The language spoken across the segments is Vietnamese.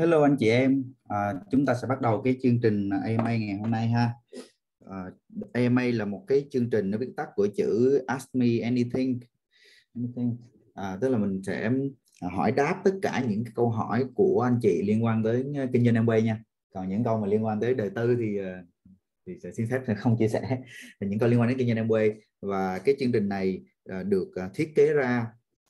Hello anh chị em, à, chúng ta sẽ bắt đầu cái chương trình AMA ngày hôm nay ha. À, AMA là một cái chương trình nó viết tắt của chữ Ask Me Anything. anything. À, tức là mình sẽ à, hỏi đáp tất cả những cái câu hỏi của anh chị liên quan tới à, kinh doanh Amway nha. Còn những câu mà liên quan tới đời tư thì à, thì sẽ xin phép sẽ không chia sẻ. Những câu liên quan đến kinh doanh Amway và cái chương trình này được thiết kế ra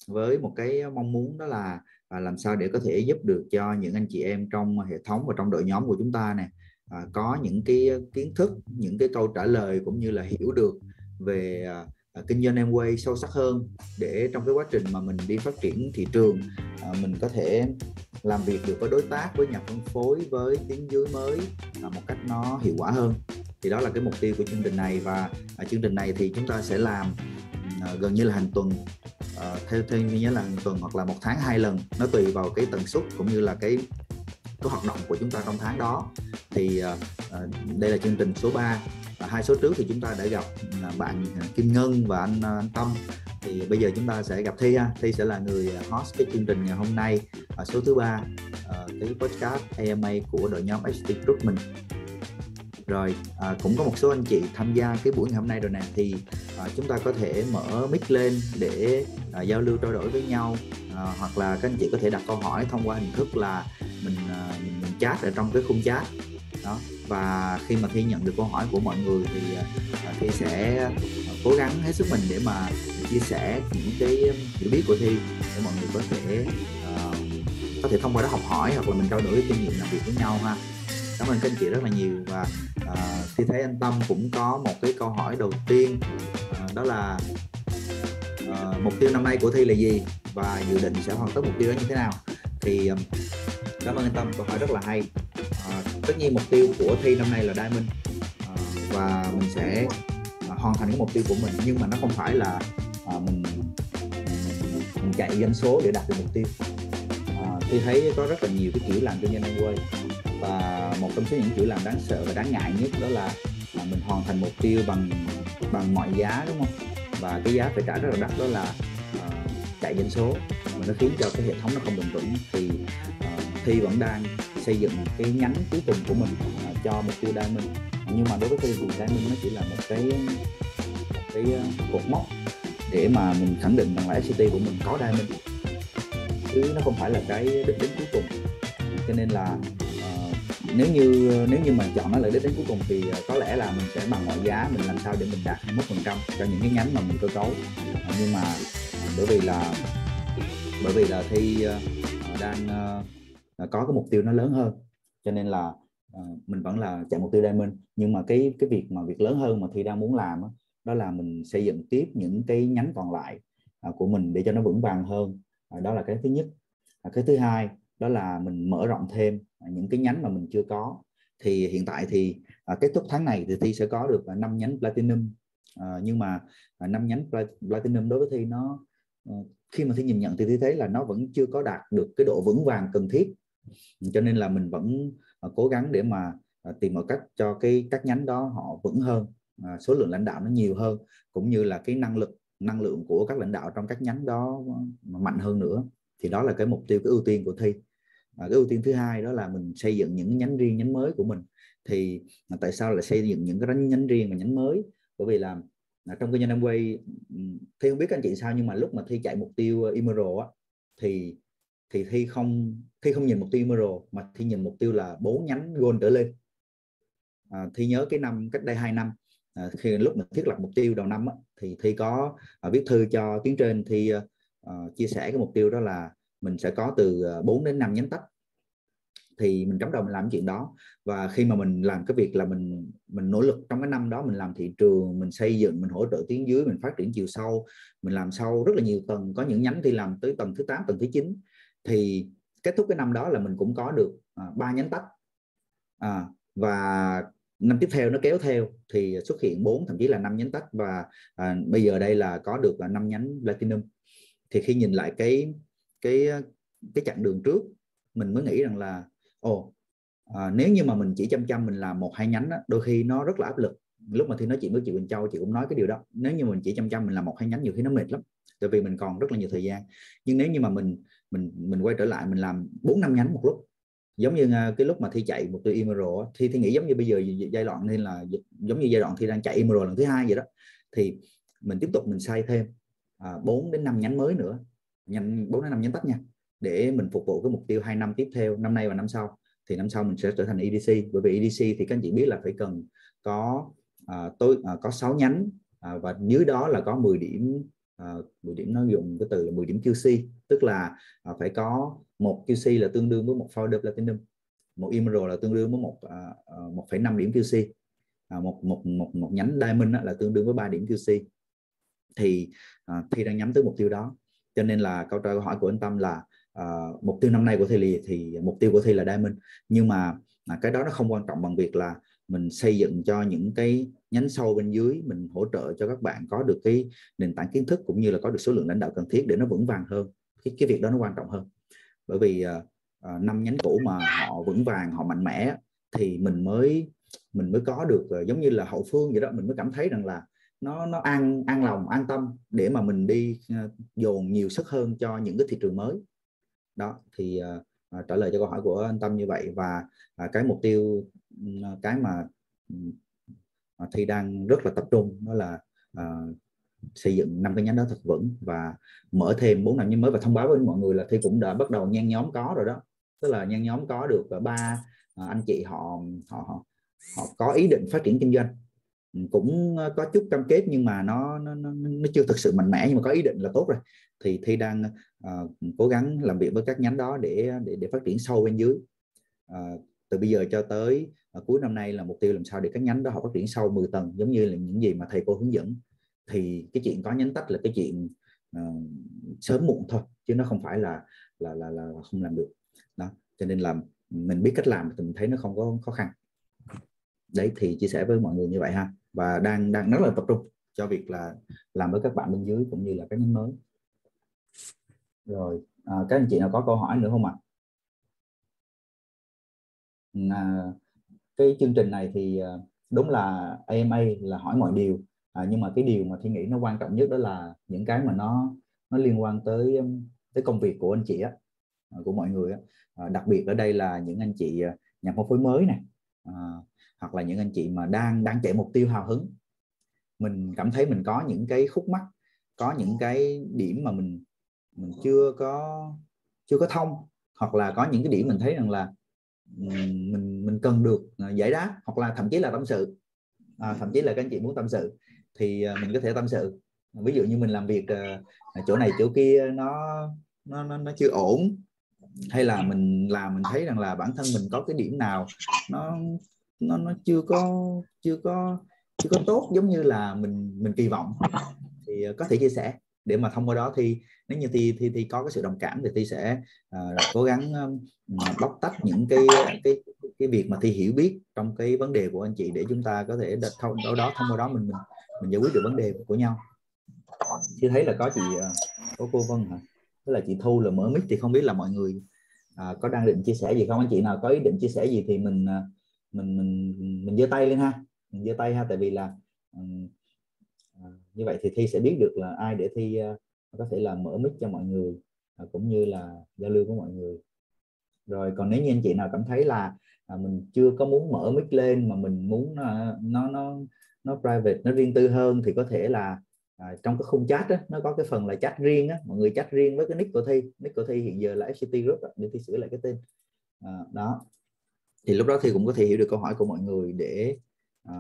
với một cái mong muốn đó là à, làm sao để có thể giúp được cho những anh chị em trong hệ thống và trong đội nhóm của chúng ta này à, có những cái ờ, kiến thức những cái câu trả lời cũng như là hiểu được về à, à, kinh doanh Amway sâu sắc hơn để trong cái quá trình mà mình đi phát triển thị trường à, mình có thể làm việc được với đối tác với nhà phân phối với tiếng dưới mới à, một cách nó hiệu quả hơn. Thì đó là cái mục tiêu của chương trình này và à, chương trình này thì chúng ta sẽ làm à, gần như là hàng tuần uh, theo theo như nhớ là tuần hoặc là một tháng hai lần. Nó tùy vào cái tần suất cũng như là cái cái hoạt động của chúng ta trong tháng đó. Thì uh, đây là chương trình số 3 và hai số trước thì chúng ta đã gặp bạn Kim Ngân và anh, anh Tâm. Thì bây giờ chúng ta sẽ gặp Thi ha. Thi sẽ là người host cái chương trình ngày hôm nay. Ở số thứ ba uh, cái podcast AMA của đội nhóm HT Group mình rồi à, cũng có một số anh chị tham gia cái buổi ngày hôm nay rồi nè. Thì à, chúng ta có thể mở mic lên để à, giao lưu trao đổi với nhau. À, hoặc là các anh chị có thể đặt câu hỏi thông qua hình thức là mình, à, mình, mình chat ở trong cái khung chat. Đó và khi mà thi nhận được câu hỏi của mọi người thì à, à thi sẽ à, cố gắng hết sức mình để mà chia sẻ những cái à, hiểu biết của thi để mọi người có thể à, có thể thông qua đó học hỏi hoặc là mình trao đổi kinh nghiệm làm việc với nhau ha cảm ơn các anh chị rất là nhiều. Và à, khi thấy anh Tâm cũng có một cái câu hỏi đầu tiên à, đó là à, mục tiêu năm nay của thi là gì? Và dự định sẽ hoàn tất mục tiêu đó như thế nào? Thì à, cảm ơn anh Tâm câu hỏi rất là hay. À, tất nhiên mục tiêu của thi năm nay là Diamond. À, và mình sẽ à, hoàn thành cái mục tiêu của mình. Nhưng mà nó không phải là à, mình mình chạy doanh số để đạt được mục tiêu. À, thi thấy có rất là nhiều cái kiểu làm cho nhân quay và một trong số những kiểu làm đáng sợ và đáng ngại nhất đó là là mình hoàn thành mục tiêu bằng bằng mọi giá đúng không? Và cái giá phải trả rất là đắt đó là uh, chạy doanh số. Mà nó khiến cho cái hệ thống nó không bền vững. Thì uh, thi vẫn đang xây dựng cái nhánh cuối cùng của mình uh, cho mục tiêu diamond. Nhưng mà đối với thi thì diamond nó chỉ là một cái một cái uh, cột mốc để mà mình khẳng định rằng là SCT của mình có diamond. Chứ nó không phải là cái đích đến cuối cùng. Cho nên là nếu như nếu như mà chọn nó lợi đích đến cuối cùng thì ờ, có lẽ là mình sẽ bằng mọi giá mình làm sao để mình đạt 21% cho những cái nhánh mà mình cơ cấu. Nhưng mà ờ, bởi vì là, bởi vì là thi ờ, đang có cái mục tiêu nó lớn hơn. Cho nên là mình vẫn là chạy mục tiêu diamond nhưng mà cái cái việc mà việc lớn hơn mà thi đang muốn làm đó là mình xây dựng tiếp những cái nhánh còn lại của mình để cho nó vững vàng hơn. Đó là cái thứ nhất. Cái thứ hai đó là mình mở rộng thêm à, những cái nhánh mà mình chưa có. Thì hiện tại thì à, kết thúc tháng này thì thi sẽ có được à, năm nhánh platinum. À, nhưng mà à, năm nhánh platinum đối với thi nó à, khi mà thi nhìn nhận thì thi thấy là nó vẫn chưa có đạt được cái độ vững vàng cần thiết. Cho nên là mình vẫn à, cố gắng để mà à, tìm mọi cách cho cái các nhánh đó họ vững hơn. À, số lượng lãnh đạo nó nhiều hơn cũng như là cái năng lực năng lượng của các lãnh đạo trong các nhánh đó ờ, mạnh hơn nữa. Thì đó là cái mục tiêu cái ưu tiên của thi à, cái ưu tiên thứ hai đó là mình xây dựng những nhánh riêng nhánh mới của mình. Thì à, tại sao lại xây dựng những cái nhánh riêng và nhánh mới? Bởi vì là à, trong cái doanh Amway thi không biết các anh chị sao nhưng mà lúc mà thi chạy mục tiêu Emerald á thì thì thi không thi không nhìn mục tiêu Emerald mà thi nhìn mục tiêu là bốn nhánh gold trở lên. À, thi nhớ cái năm cách đây 2 năm à, khi lúc mình thiết lập mục tiêu đầu năm á, thì thi có à, viết thư cho tuyến trên thi à, chia sẻ cái mục tiêu đó là mình sẽ có từ à, 4 đến 5 nhánh tách thì mình cắm đầu mình làm chuyện đó. Và khi mà mình làm cái việc là mình mình nỗ lực trong cái năm đó mình làm thị trường mình xây dựng mình hỗ trợ tuyến dưới mình phát triển chiều sâu mình làm sâu rất là nhiều tầng. Có những nhánh thì làm tới tầng thứ 8 tầng thứ 9 thì kết thúc cái năm đó là mình cũng có được à, ba à, nhánh tách. À, và năm tiếp theo nó kéo theo thì xuất hiện bốn thậm chí là năm nhánh tách. Và à, bây giờ đây là có được là năm nhánh platinum. Thì khi nhìn lại cái cái cái chặng đường trước mình mới nghĩ rằng là ồ à, nếu như mà mình chỉ chăm chăm mình làm một hai nhánh đó, đôi khi nó rất là áp lực. Lúc mà thi nói chuyện với chị Quỳnh Châu chị cũng nói cái điều đó. Nếu như mình chỉ chăm chăm mình làm một hai nhánh nhiều khi nó mệt lắm tại vì mình còn rất là nhiều thời gian. Nhưng nếu như mà mình mình mình quay trở lại mình làm bốn năm nhánh một lúc giống như à, cái lúc mà thi chạy một từ Emerald thi thi nghĩ giống như bây giờ giai đoạn nên là giống như giai đoạn thi đang chạy Emerald lần thứ hai vậy đó thì mình tiếp tục mình sai thêm à, 4 đến 5 nhánh mới nữa. Nhánh 4 đến 5 nhánh tách nha để mình phục vụ cái mục tiêu hai năm tiếp theo năm nay và năm sau. Thì năm sau mình sẽ trở thành EDC bởi vì EDC thì các anh chị biết là phải cần có à, tối à, có 6 nhánh à, và dưới đó là có 10 điểm à, 10 điểm nó dùng cái từ là 10 điểm QC tức là à, phải có một QC là tương đương với một Founder Platinum một Emerald là tương đương với một à, 1,5 à, điểm QC à, một một một một nhánh Diamond là tương đương với 3 điểm QC thì à, thi đang nhắm tới mục tiêu đó. Cho nên là câu trả hỏi của anh Tâm là uh, mục tiêu năm nay của thi thì, thì mục tiêu của thi là diamond. Nhưng mà à, cái đó nó không quan trọng bằng việc là mình xây dựng cho những cái nhánh sâu bên dưới mình hỗ trợ cho các bạn có được cái nền tảng kiến thức cũng như là có được số lượng lãnh đạo cần thiết để nó vững vàng hơn. Cái cái việc đó nó quan trọng hơn. Bởi vì năm uh, năm nhánh cũ mà họ vững vàng họ mạnh mẽ thì mình mới mình mới có được uh, giống như là hậu phương vậy đó. Mình mới cảm thấy rằng là nó nó an an lòng an tâm để mà mình đi uh, dồn nhiều sức hơn cho những cái thị trường mới đó thì uh, trả lời cho câu hỏi của anh Tâm như vậy và uh, cái mục tiêu uh, cái mà uh, thi đang rất là tập trung đó là uh, xây dựng năm cái nhánh đó thật vững và mở thêm bốn năm nhánh mới. Và thông báo với mọi người là thi cũng đã bắt đầu nhan nhóm có rồi đó. Tức là nhan nhóm có được ba anh chị họ họ họ có ý định phát triển kinh doanh. Cũng có chút cam kết nhưng mà nó nó, nó, nó chưa thực sự mạnh mẽ nhưng mà có ý định là tốt rồi. Thì thi đang uh, cố gắng làm việc với các nhánh đó để để, để phát triển sâu bên dưới. Uh, từ bây giờ cho tới uh, cuối năm nay là mục tiêu làm sao để các nhánh đó họ phát triển sâu 10 tầng giống như là những gì mà thầy cô hướng dẫn. Thì cái chuyện có nhánh tách là cái chuyện uh, sớm muộn thôi chứ nó không phải là là là là không làm được. Đó cho nên là mình biết cách làm thì mình thấy nó không có khó khăn. Đấy thì chia sẻ với mọi người như vậy ha. Và đang đang rất là tập trung cho việc là làm với các bạn bên dưới cũng như là các nhánh mới rồi à, các anh chị nào có câu hỏi nữa không ạ? À, cái chương trình này thì à, đúng là AMA là hỏi mọi điều. À, nhưng mà cái điều mà thi nghĩ nó quan trọng nhất đó là những cái mà nó nó liên quan tới um, tới công việc của anh chị á à, của mọi người á. À, đặc biệt ở đây là những anh chị à, nhà phân phối mới này à, hoặc là những anh chị mà đang đang chạy mục tiêu hào hứng. Mình cảm thấy mình có những cái khúc mắc có những cái điểm mà mình Ờ. mình chưa có chưa có thông hoặc là có những cái điểm mình thấy rằng là ừ, mình mình cần được ờ, giải đáp hoặc là thậm chí là tâm sự. À, thậm chí là các anh chị muốn tâm sự thì ờ, mình có thể tâm sự. Ví dụ như mình làm việc chỗ này chỗ kia nó nó nó, nó chưa ổn hay là mình làm mình thấy rằng là bản thân mình có cái điểm nào nó nó nó chưa có chưa có chưa có tốt giống như là mình mình kỳ vọng thì có thể chia sẻ để mà thông qua đó thì nếu như thi thi thi có cái sự đồng cảm thì thi sẽ uh, cố gắng uh, bóc tách những cái cái cái việc mà thi hiểu biết trong cái vấn đề của anh chị để chúng ta có thể thông đó, đó thông qua đó mình mình mình giải quyết được vấn đề của nhau. Thì thấy là có chị ờ, có cô Vân hả? Tức là chị Thu là mở mic thì không biết là mọi người à, có đang định chia sẻ gì không? Anh chị nào có ý định chia sẻ gì thì mình mình mình mình giơ tay lên ha. Mình giơ tay ha tại vì là như vậy thì thi sẽ biết được là ai để thi uh, có thể là mở mic cho mọi người à, cũng như là giao lưu với mọi người. Rồi còn nếu như anh chị nào cảm thấy là à, mình chưa có muốn mở mic lên mà mình muốn à, nó nó nó private nó riêng tư hơn thì có thể là à, trong cái khung chat đó, nó có cái phần là chat riêng á mọi người chat riêng với cái nick của thi. Nick của thi hiện giờ là FCT group để thi sửa lại cái tên. À, đó. Thì lúc đó thì cũng có thể hiểu được câu hỏi của mọi người để à,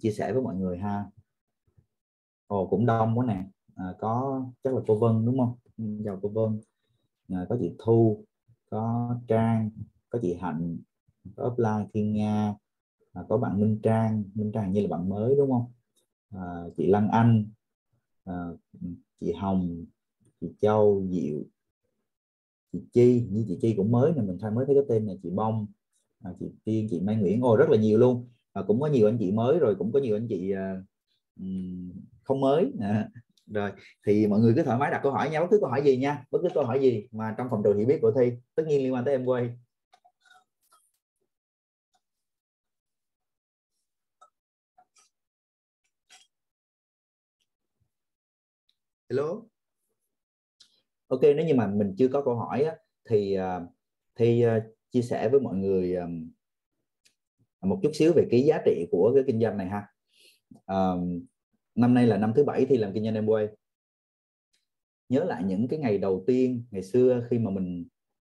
chia sẻ với mọi người ha ồ cũng đông quá nè. À, có chắc là cô Vân đúng không? Ừ, chào cô Vân. À, có chị Thu có Trang có chị Hạnh có Upline Thiên Nga à, có bạn Minh Trang. Minh Trang như là bạn mới đúng không? À, chị Lăng Anh à, chị Hồng chị Châu Diệu chị Chi. Như chị Chi cũng mới nè mình thay mới thấy cái tên này chị Bông à, chị Tiên chị Mai Nguyễn. Ồ rất là nhiều luôn. À, cũng có nhiều anh chị mới rồi cũng có nhiều anh chị à, không mới. À, rồi thì mọi người cứ thoải mái đặt câu hỏi nha bất cứ câu hỏi gì nha bất cứ câu hỏi gì mà trong phòng trò hiểu biết của thi tất nhiên liên quan tới em quay. Hello? Ok nếu như mà mình chưa có câu hỏi á, thì à, thì à, chia sẻ với mọi người à, một chút xíu về cái giá trị của cái kinh doanh này ha. Um, năm nay là năm thứ bảy thì làm kinh doanh em quay nhớ lại những cái ngày đầu tiên ngày xưa khi mà mình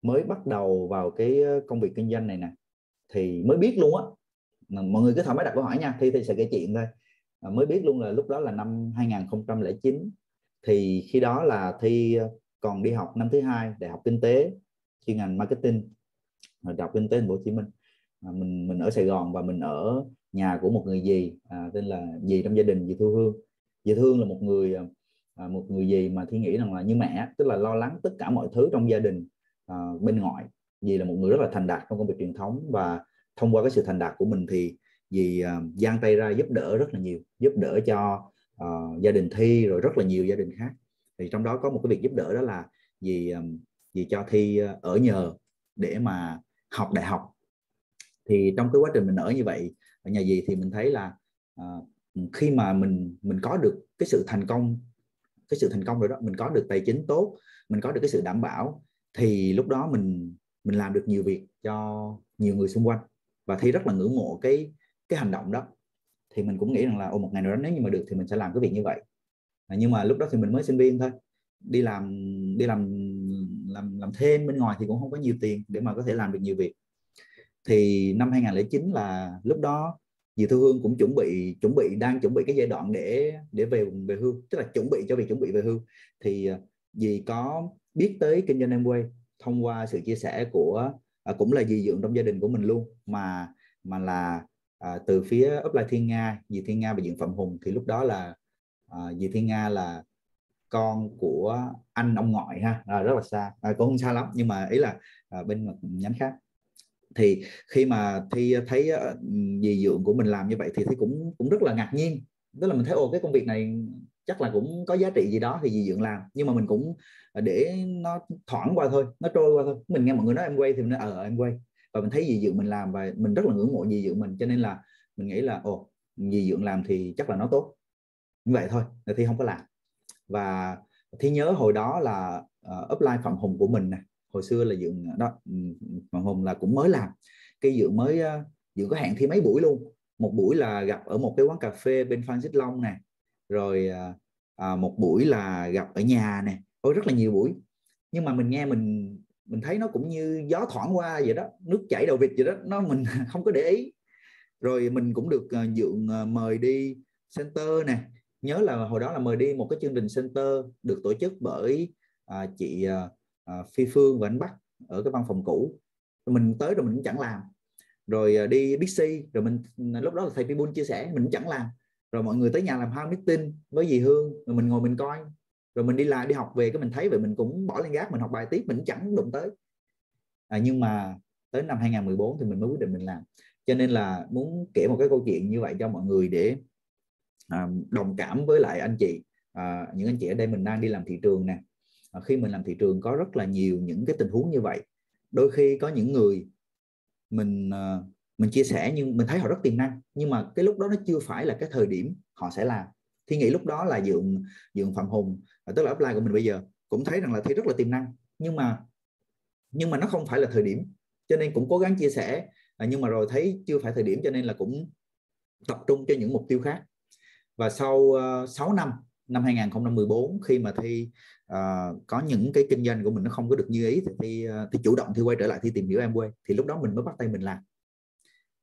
mới bắt đầu vào cái ờ, công việc kinh doanh này nè thì mới biết luôn á mọi người cứ thoải mái đặt câu hỏi nha thi thì sẽ kể chuyện thôi. À, mới biết luôn là lúc đó là năm 2009 thì khi đó là thi ờ, còn đi học năm thứ hai đại học kinh tế chuyên ngành marketing đại học kinh tế thành phố Hồ Chí Minh. À, mình mình ở Sài Gòn và mình ở nhà của một người dì à, tên là dì trong gia đình dì Thu Hương. Dì Thu Hương là một người à, à một người dì mà thi nghĩ rằng là như mẹ tức là lo lắng tất cả mọi thứ trong gia đình à, bên ngoài dì là một người rất là thành đạt trong công việc truyền thống và thông qua cái sự thành đạt của mình thì dì à, giang tay ra giúp đỡ rất là nhiều giúp đỡ cho à, gia đình thi rồi rất là nhiều gia đình khác. Thì trong đó có một cái việc giúp đỡ đó là dì um, dì cho thi à, ở nhờ để mà học đại học. Thì trong cái quá trình mình ở như vậy ở nhà gì thì mình thấy là uh, khi mà mình mình có được cái sự thành công cái sự thành công rồi đó mình có được tài chính tốt mình có được cái sự đảm bảo thì lúc đó mình mình làm được nhiều việc cho nhiều người xung quanh và thi rất là ngưỡng mộ cái cái hành động đó. Thì mình cũng nghĩ rằng là ô một ngày nào đó nếu như mà được thì mình sẽ làm cái việc như vậy. À, nhưng mà lúc đó thì mình mới sinh viên thôi. Đi làm đi làm làm làm thêm bên ngoài thì cũng không có nhiều tiền để mà có thể làm được nhiều việc thì năm 2009 là lúc đó dì Thu Hương cũng chuẩn bị chuẩn bị đang chuẩn bị cái giai đoạn để để về về hưu tức là chuẩn bị cho việc chuẩn bị về hưu. Thì à, dì có biết tới kinh doanh Amway thông qua sự chia sẻ của à, cũng là dì dưỡng trong gia đình của mình luôn mà mà là à, từ phía upline Thiên Nga dì Thiên Nga và dưỡng Phạm Hùng. Thì lúc đó là à, dì Thiên Nga là con của anh ông ngoại ha à, rất là xa à, cũng không xa lắm nhưng mà ý là à, bên nhánh khác thì khi mà thi thấy ờ, dì dượng của mình làm như vậy thì thấy cũng cũng rất là ngạc nhiên. Tức là mình thấy ồ cái công việc này chắc là cũng có giá trị gì đó thì dì dượng làm. Nhưng mà mình cũng ờ, để nó thoảng qua thôi nó trôi qua thôi. Mình nghe mọi người nói em quay thì mình nói ờ, ờ em quay. Và mình thấy dì dượng mình làm và mình rất là ngưỡng mộ dì dượng mình. Cho nên là mình nghĩ là ồ dì dượng làm thì chắc là nó tốt. Như vậy thôi thì không có làm. Và thi nhớ hồi đó là uh, upline phạm hùng của mình này hồi xưa là dượng đó hoàng hùng là cũng mới làm. Cái dượng mới ờ, dượng có hẹn thi mấy buổi luôn. Một buổi là gặp ở một cái quán cà phê bên phan xích long nè. Rồi ờ, à, một buổi là gặp ở nhà nè. Ôi rất là nhiều buổi. Nhưng mà mình nghe mình mình thấy nó cũng như gió thoảng qua vậy đó. Nước chảy đầu vịt vậy đó. Nó mình không có để ý. Rồi mình cũng được ờ, uh, dượng uh, mời đi center nè. Nhớ là hồi đó là mời đi một cái chương trình center được tổ chức bởi uh, chị uh, uh, Phi Phương và anh Bắc ở cái văn phòng cũ. Mình tới rồi mình cũng chẳng làm. Rồi ờ, đi Bixi rồi mình ừ, lúc đó là thầy Pibun chia sẻ mình cũng chẳng làm. Rồi mọi người tới nhà làm hai meeting với dì Hương rồi mình ngồi mình coi. Rồi mình đi lại đi học về cái mình thấy vậy mình cũng bỏ lên gác mình học bài tiếp mình chẳng đụng tới. À, nhưng mà tới năm 2014 thì mình mới quyết định mình làm. Cho nên là muốn kể một cái câu chuyện như vậy cho mọi người để à, đồng cảm với lại anh chị à, những anh chị ở đây mình đang đi làm thị trường nè. à, À, khi mình làm thị trường có rất là nhiều những cái tình huống như vậy đôi khi có những người mình à, mình chia sẻ nhưng mình thấy họ rất tiềm năng nhưng mà cái lúc đó nó chưa phải là cái thời điểm họ sẽ làm. Thì nghĩ lúc đó là dượng dượng phạm hùng à, tức là upline của mình bây giờ cũng thấy rằng là thi rất là tiềm năng nhưng mà nhưng mà nó không phải là thời điểm cho nên cũng cố gắng chia sẻ nhưng mà rồi thấy chưa phải thời điểm cho nên là cũng tập trung cho những mục tiêu khác. Và sau uh, 6 năm năm 2014 khi mà thi uh, có những cái kinh doanh của mình nó không có được như ý thì thi, ờ, thi chủ động thì quay trở lại thi tìm hiểu em quay thì lúc đó mình mới bắt tay mình làm.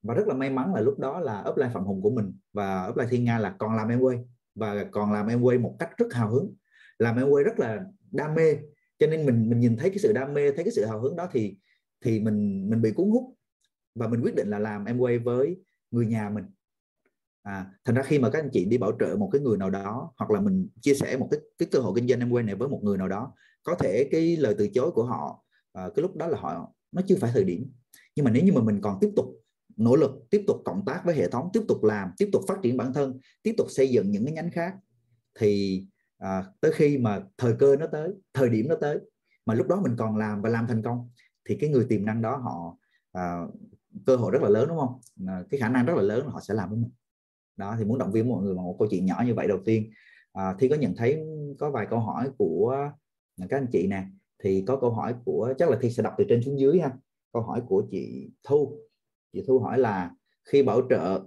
Và rất là may mắn là lúc đó là upline phạm hùng của mình và upline thiên nga là còn làm em quay và còn làm em quay một cách rất hào hứng làm em quay rất là đam mê. Cho nên mình mình nhìn thấy cái sự đam mê thấy cái sự hào hứng đó thì thì mình mình bị cuốn hút và mình quyết định là làm em quay với người nhà mình à thành ra khi mà các anh chị đi bảo trợ một cái người nào đó hoặc là mình chia sẻ một cái cái cơ hội kinh doanh em quen này với một người nào đó có thể cái lời từ chối của họ à, cái lúc đó là họ nó chưa phải thời điểm. Nhưng mà nếu như mà mình còn tiếp tục nỗ lực tiếp tục cộng tác với hệ thống tiếp tục làm tiếp tục phát triển bản thân tiếp tục xây dựng những cái nhánh khác thì à, tới khi mà thời cơ nó tới thời điểm nó tới mà lúc đó mình còn làm và làm thành công thì cái người tiềm năng đó họ à, cơ hội rất là lớn đúng không? À, cái khả năng rất là lớn là họ sẽ làm với mình đó thì muốn động viên mọi người bằng một câu chuyện nhỏ như vậy đầu tiên. À, thì có nhận thấy có vài câu hỏi của các anh chị nè. Thì có câu hỏi của chắc là thi sẽ đọc từ trên xuống dưới ha. Câu hỏi của chị Thu. Chị Thu hỏi là khi bảo trợ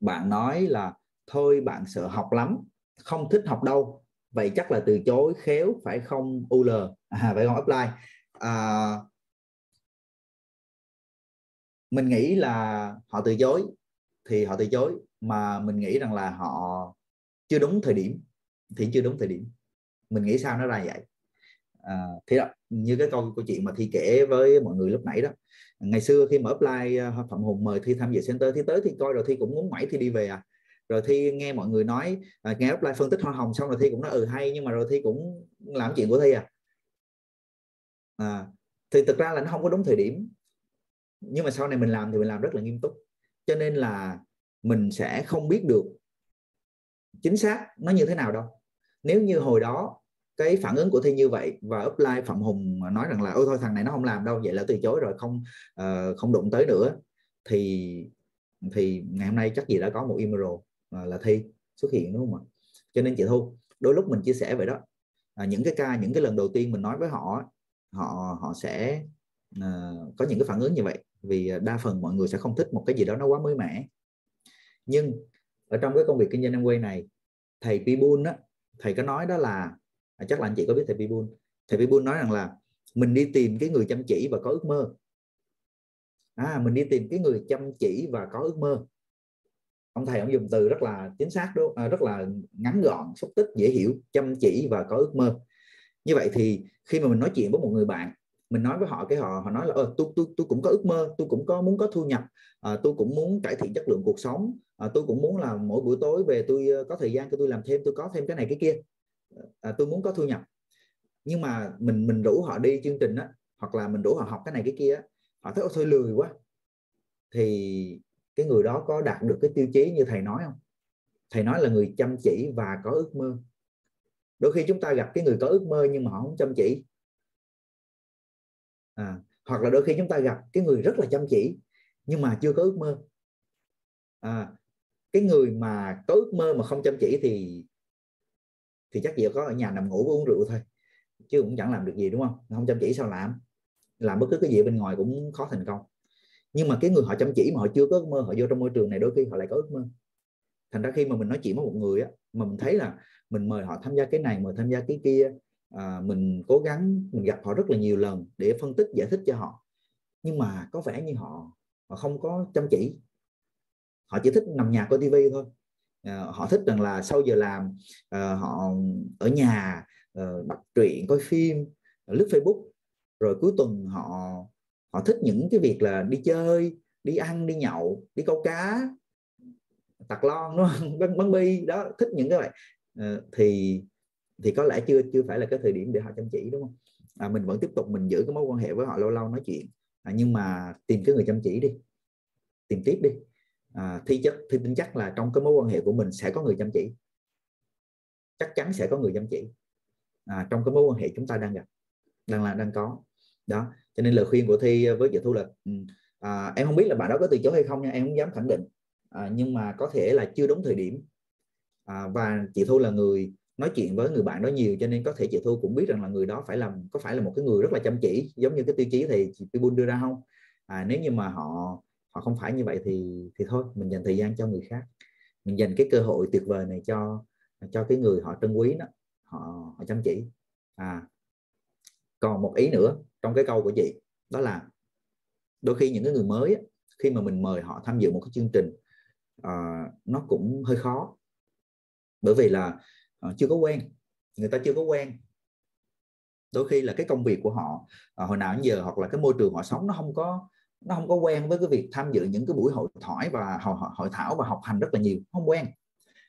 bạn nói là thôi bạn sợ học lắm không thích học đâu. Vậy chắc là từ chối khéo phải không UL à, phải không apply? À, mình nghĩ là họ từ chối thì họ từ chối mà mình nghĩ rằng là họ chưa đúng thời điểm thì chưa đúng thời điểm. Mình nghĩ sao nó ra vậy? À, thì đó, như cái câu câu chuyện mà thi kể với mọi người lúc nãy đó. Ngày xưa khi mà offline phạm hùng mời thi tham dự center thi tới thì coi rồi thi cũng muốn mãi thi đi về à. Rồi thi nghe mọi người nói à, nghe offline phân tích hoa hồng xong rồi thi cũng nói ừ hay nhưng mà rồi thi cũng làm chuyện của thi à, à thì thực ra là nó không có đúng thời điểm. Nhưng mà sau này mình làm thì mình làm rất là nghiêm túc. Cho nên là mình sẽ không biết được chính xác nó như thế nào đâu. Nếu như hồi đó cái phản ứng của thi như vậy và upline phạm hùng nói rằng là ôi thôi thằng này nó không làm đâu vậy là từ chối rồi không uh, không đụng tới nữa. Thì thì ngày hôm nay chắc gì đã có một emerald uh, ờ, là thi xuất hiện đúng không ạ? Cho nên chị thu đôi lúc mình chia sẻ vậy đó. À, những cái ca những cái lần đầu tiên mình nói với họ họ họ sẽ uh, có những cái phản ứng như vậy. Vì đa phần mọi người sẽ không thích một cái gì đó nó quá mới mẻ nhưng ở trong cái công việc kinh doanh Amway này thầy Pibun á thầy có nói đó là à, chắc là anh chị có biết thầy Pibun. Thầy Pibun nói rằng là mình đi tìm cái người chăm chỉ và có ước mơ. À mình đi tìm cái người chăm chỉ và có ước mơ. Ông thầy ông dùng từ rất là chính xác đúng à, rất là ngắn gọn xúc tích dễ hiểu chăm chỉ và có ước mơ. Như vậy thì khi mà mình nói chuyện với một người bạn mình nói với họ cái họ họ nói là ờ, tôi tôi tôi cũng có ước mơ tôi cũng có muốn có thu nhập à, tôi cũng muốn cải thiện chất lượng cuộc sống à, tôi cũng muốn là mỗi buổi tối về tôi có thời gian cho tôi làm thêm tôi có thêm cái này cái kia. À, tôi muốn có thu nhập. Nhưng mà mình mình rủ họ đi chương trình á hoặc là mình rủ họ học cái này cái kia họ thấy thôi lười quá. Thì cái người đó có đạt được cái tiêu chí như thầy nói không? Thầy nói là người chăm chỉ và có ước mơ. Đôi khi chúng ta gặp cái người có ước mơ nhưng mà họ không chăm chỉ à, hoặc là đôi khi chúng ta gặp cái người rất là chăm chỉ nhưng mà chưa có ước mơ. À, cái người mà có ước mơ mà không chăm chỉ thì thì chắc chỉ có ở nhà nằm ngủ uống rượu thôi chứ cũng chẳng làm được gì đúng không? Không chăm chỉ sao làm? Làm bất cứ cái gì bên ngoài cũng khó thành công. Nhưng mà cái người họ chăm chỉ mà họ chưa có ước mơ họ vô trong môi trường này đôi khi họ lại có ước mơ. Thành ra khi mà mình nói chuyện với một người á mà mình thấy là mình mời họ tham gia cái này mời tham gia cái kia à, mình cố gắng mình gặp họ rất là nhiều lần để phân tích giải thích cho họ. Nhưng mà có vẻ như họ họ không có chăm chỉ. Họ chỉ thích nằm nhà coi tivi thôi. À, họ thích rằng là sau giờ làm à, họ ở nhà à, đọc truyện coi phim lướt facebook. Rồi cuối tuần họ họ thích những cái việc là đi chơi đi ăn đi nhậu đi câu cá tạc lon đúng không? Bắn, bắn bi đó thích những cái vậy. À, thì thì có lẽ chưa chưa phải là cái thời điểm để họ chăm chỉ đúng không? À, mình vẫn tiếp tục mình giữ cái mối quan hệ với họ lâu lâu nói chuyện. À, nhưng mà tìm cái người chăm chỉ đi. Tìm tiếp đi. À, thi chất thi tin chắc là trong cái mối quan hệ của mình sẽ có người chăm chỉ. Chắc chắn sẽ có người chăm chỉ. À, trong cái mối quan hệ chúng ta đang gặp đang là đang có. Đó cho nên lời khuyên của thi với chị thu là ừ, à, em không biết là bạn đó có từ chối hay không nha em không dám khẳng định. À, nhưng mà có thể là chưa đúng thời điểm. À, và chị thu là người nói chuyện với người bạn đó nhiều cho nên có thể chị thu cũng biết rằng là người đó phải làm có phải là một cái người rất là chăm chỉ giống như cái tiêu chí thì chị Pibun đưa ra không? À, nếu như mà họ họ không phải như vậy thì thì thôi mình dành thời gian cho người khác. Mình dành cái cơ hội tuyệt vời này cho cho cái người họ trân quý đó họ họ chăm chỉ. À còn một ý nữa trong cái câu của chị đó là đôi khi những cái người mới khi mà mình mời họ tham dự một cái chương trình uh, nó cũng hơi khó. Bởi vì là uh, chưa có quen. Người ta chưa có quen. Đôi khi là cái công việc của họ ờ, hồi nào đến giờ hoặc là cái môi trường họ sống nó không có nó không có quen với cái việc tham dự những cái buổi hội thoại và hội, hội thảo và học hành rất là nhiều không quen.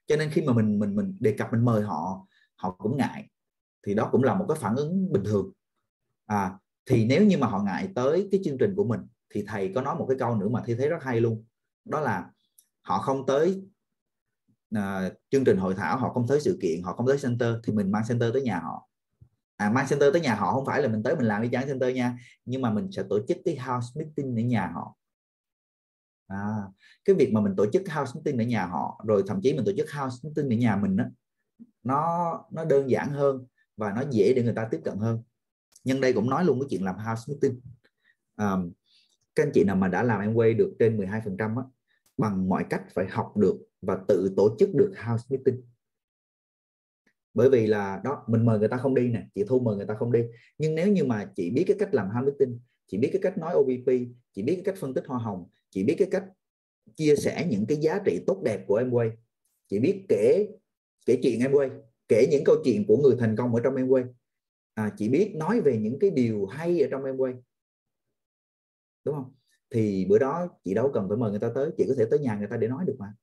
Cho nên khi mà mình mình mình đề cập mình mời họ họ cũng ngại. Thì đó cũng là một cái phản ứng bình thường. À thì nếu như mà họ ngại tới cái chương trình của mình thì thầy có nói một cái câu nữa mà thi thấy rất hay luôn. Đó là họ không tới uh, chương trình hội thảo họ không tới sự kiện họ không tới center thì mình mang center tới nhà họ. À, mang center tới nhà họ không phải là mình tới mình làm đi chán center nha nhưng mà mình sẽ tổ chức cái house meeting ở nhà họ. À, cái việc mà mình tổ chức house meeting ở nhà họ rồi thậm chí mình tổ chức house meeting ở nhà mình đó, nó nó đơn giản hơn và nó dễ để người ta tiếp cận hơn. Nhân đây cũng nói luôn cái chuyện làm house meeting. À, các anh chị nào mà đã làm em quay được trên 12% á, bằng mọi cách phải học được và tự tổ chức được house meeting. Bởi vì là đó mình mời người ta không đi nè chị thu mời người ta không đi. Nhưng nếu như mà chị biết cái cách làm house meeting chị biết cái cách nói OVP chị biết cái cách phân tích hoa hồng chị biết cái cách chia sẻ những cái giá trị tốt đẹp của em quay chị biết kể kể chuyện em quay kể những câu chuyện của người thành công ở trong em quay à, chị biết nói về những cái điều hay ở trong em quay đúng không? Thì bữa đó chị đâu cần phải mời người ta tới chị có thể tới nhà người ta để nói được mà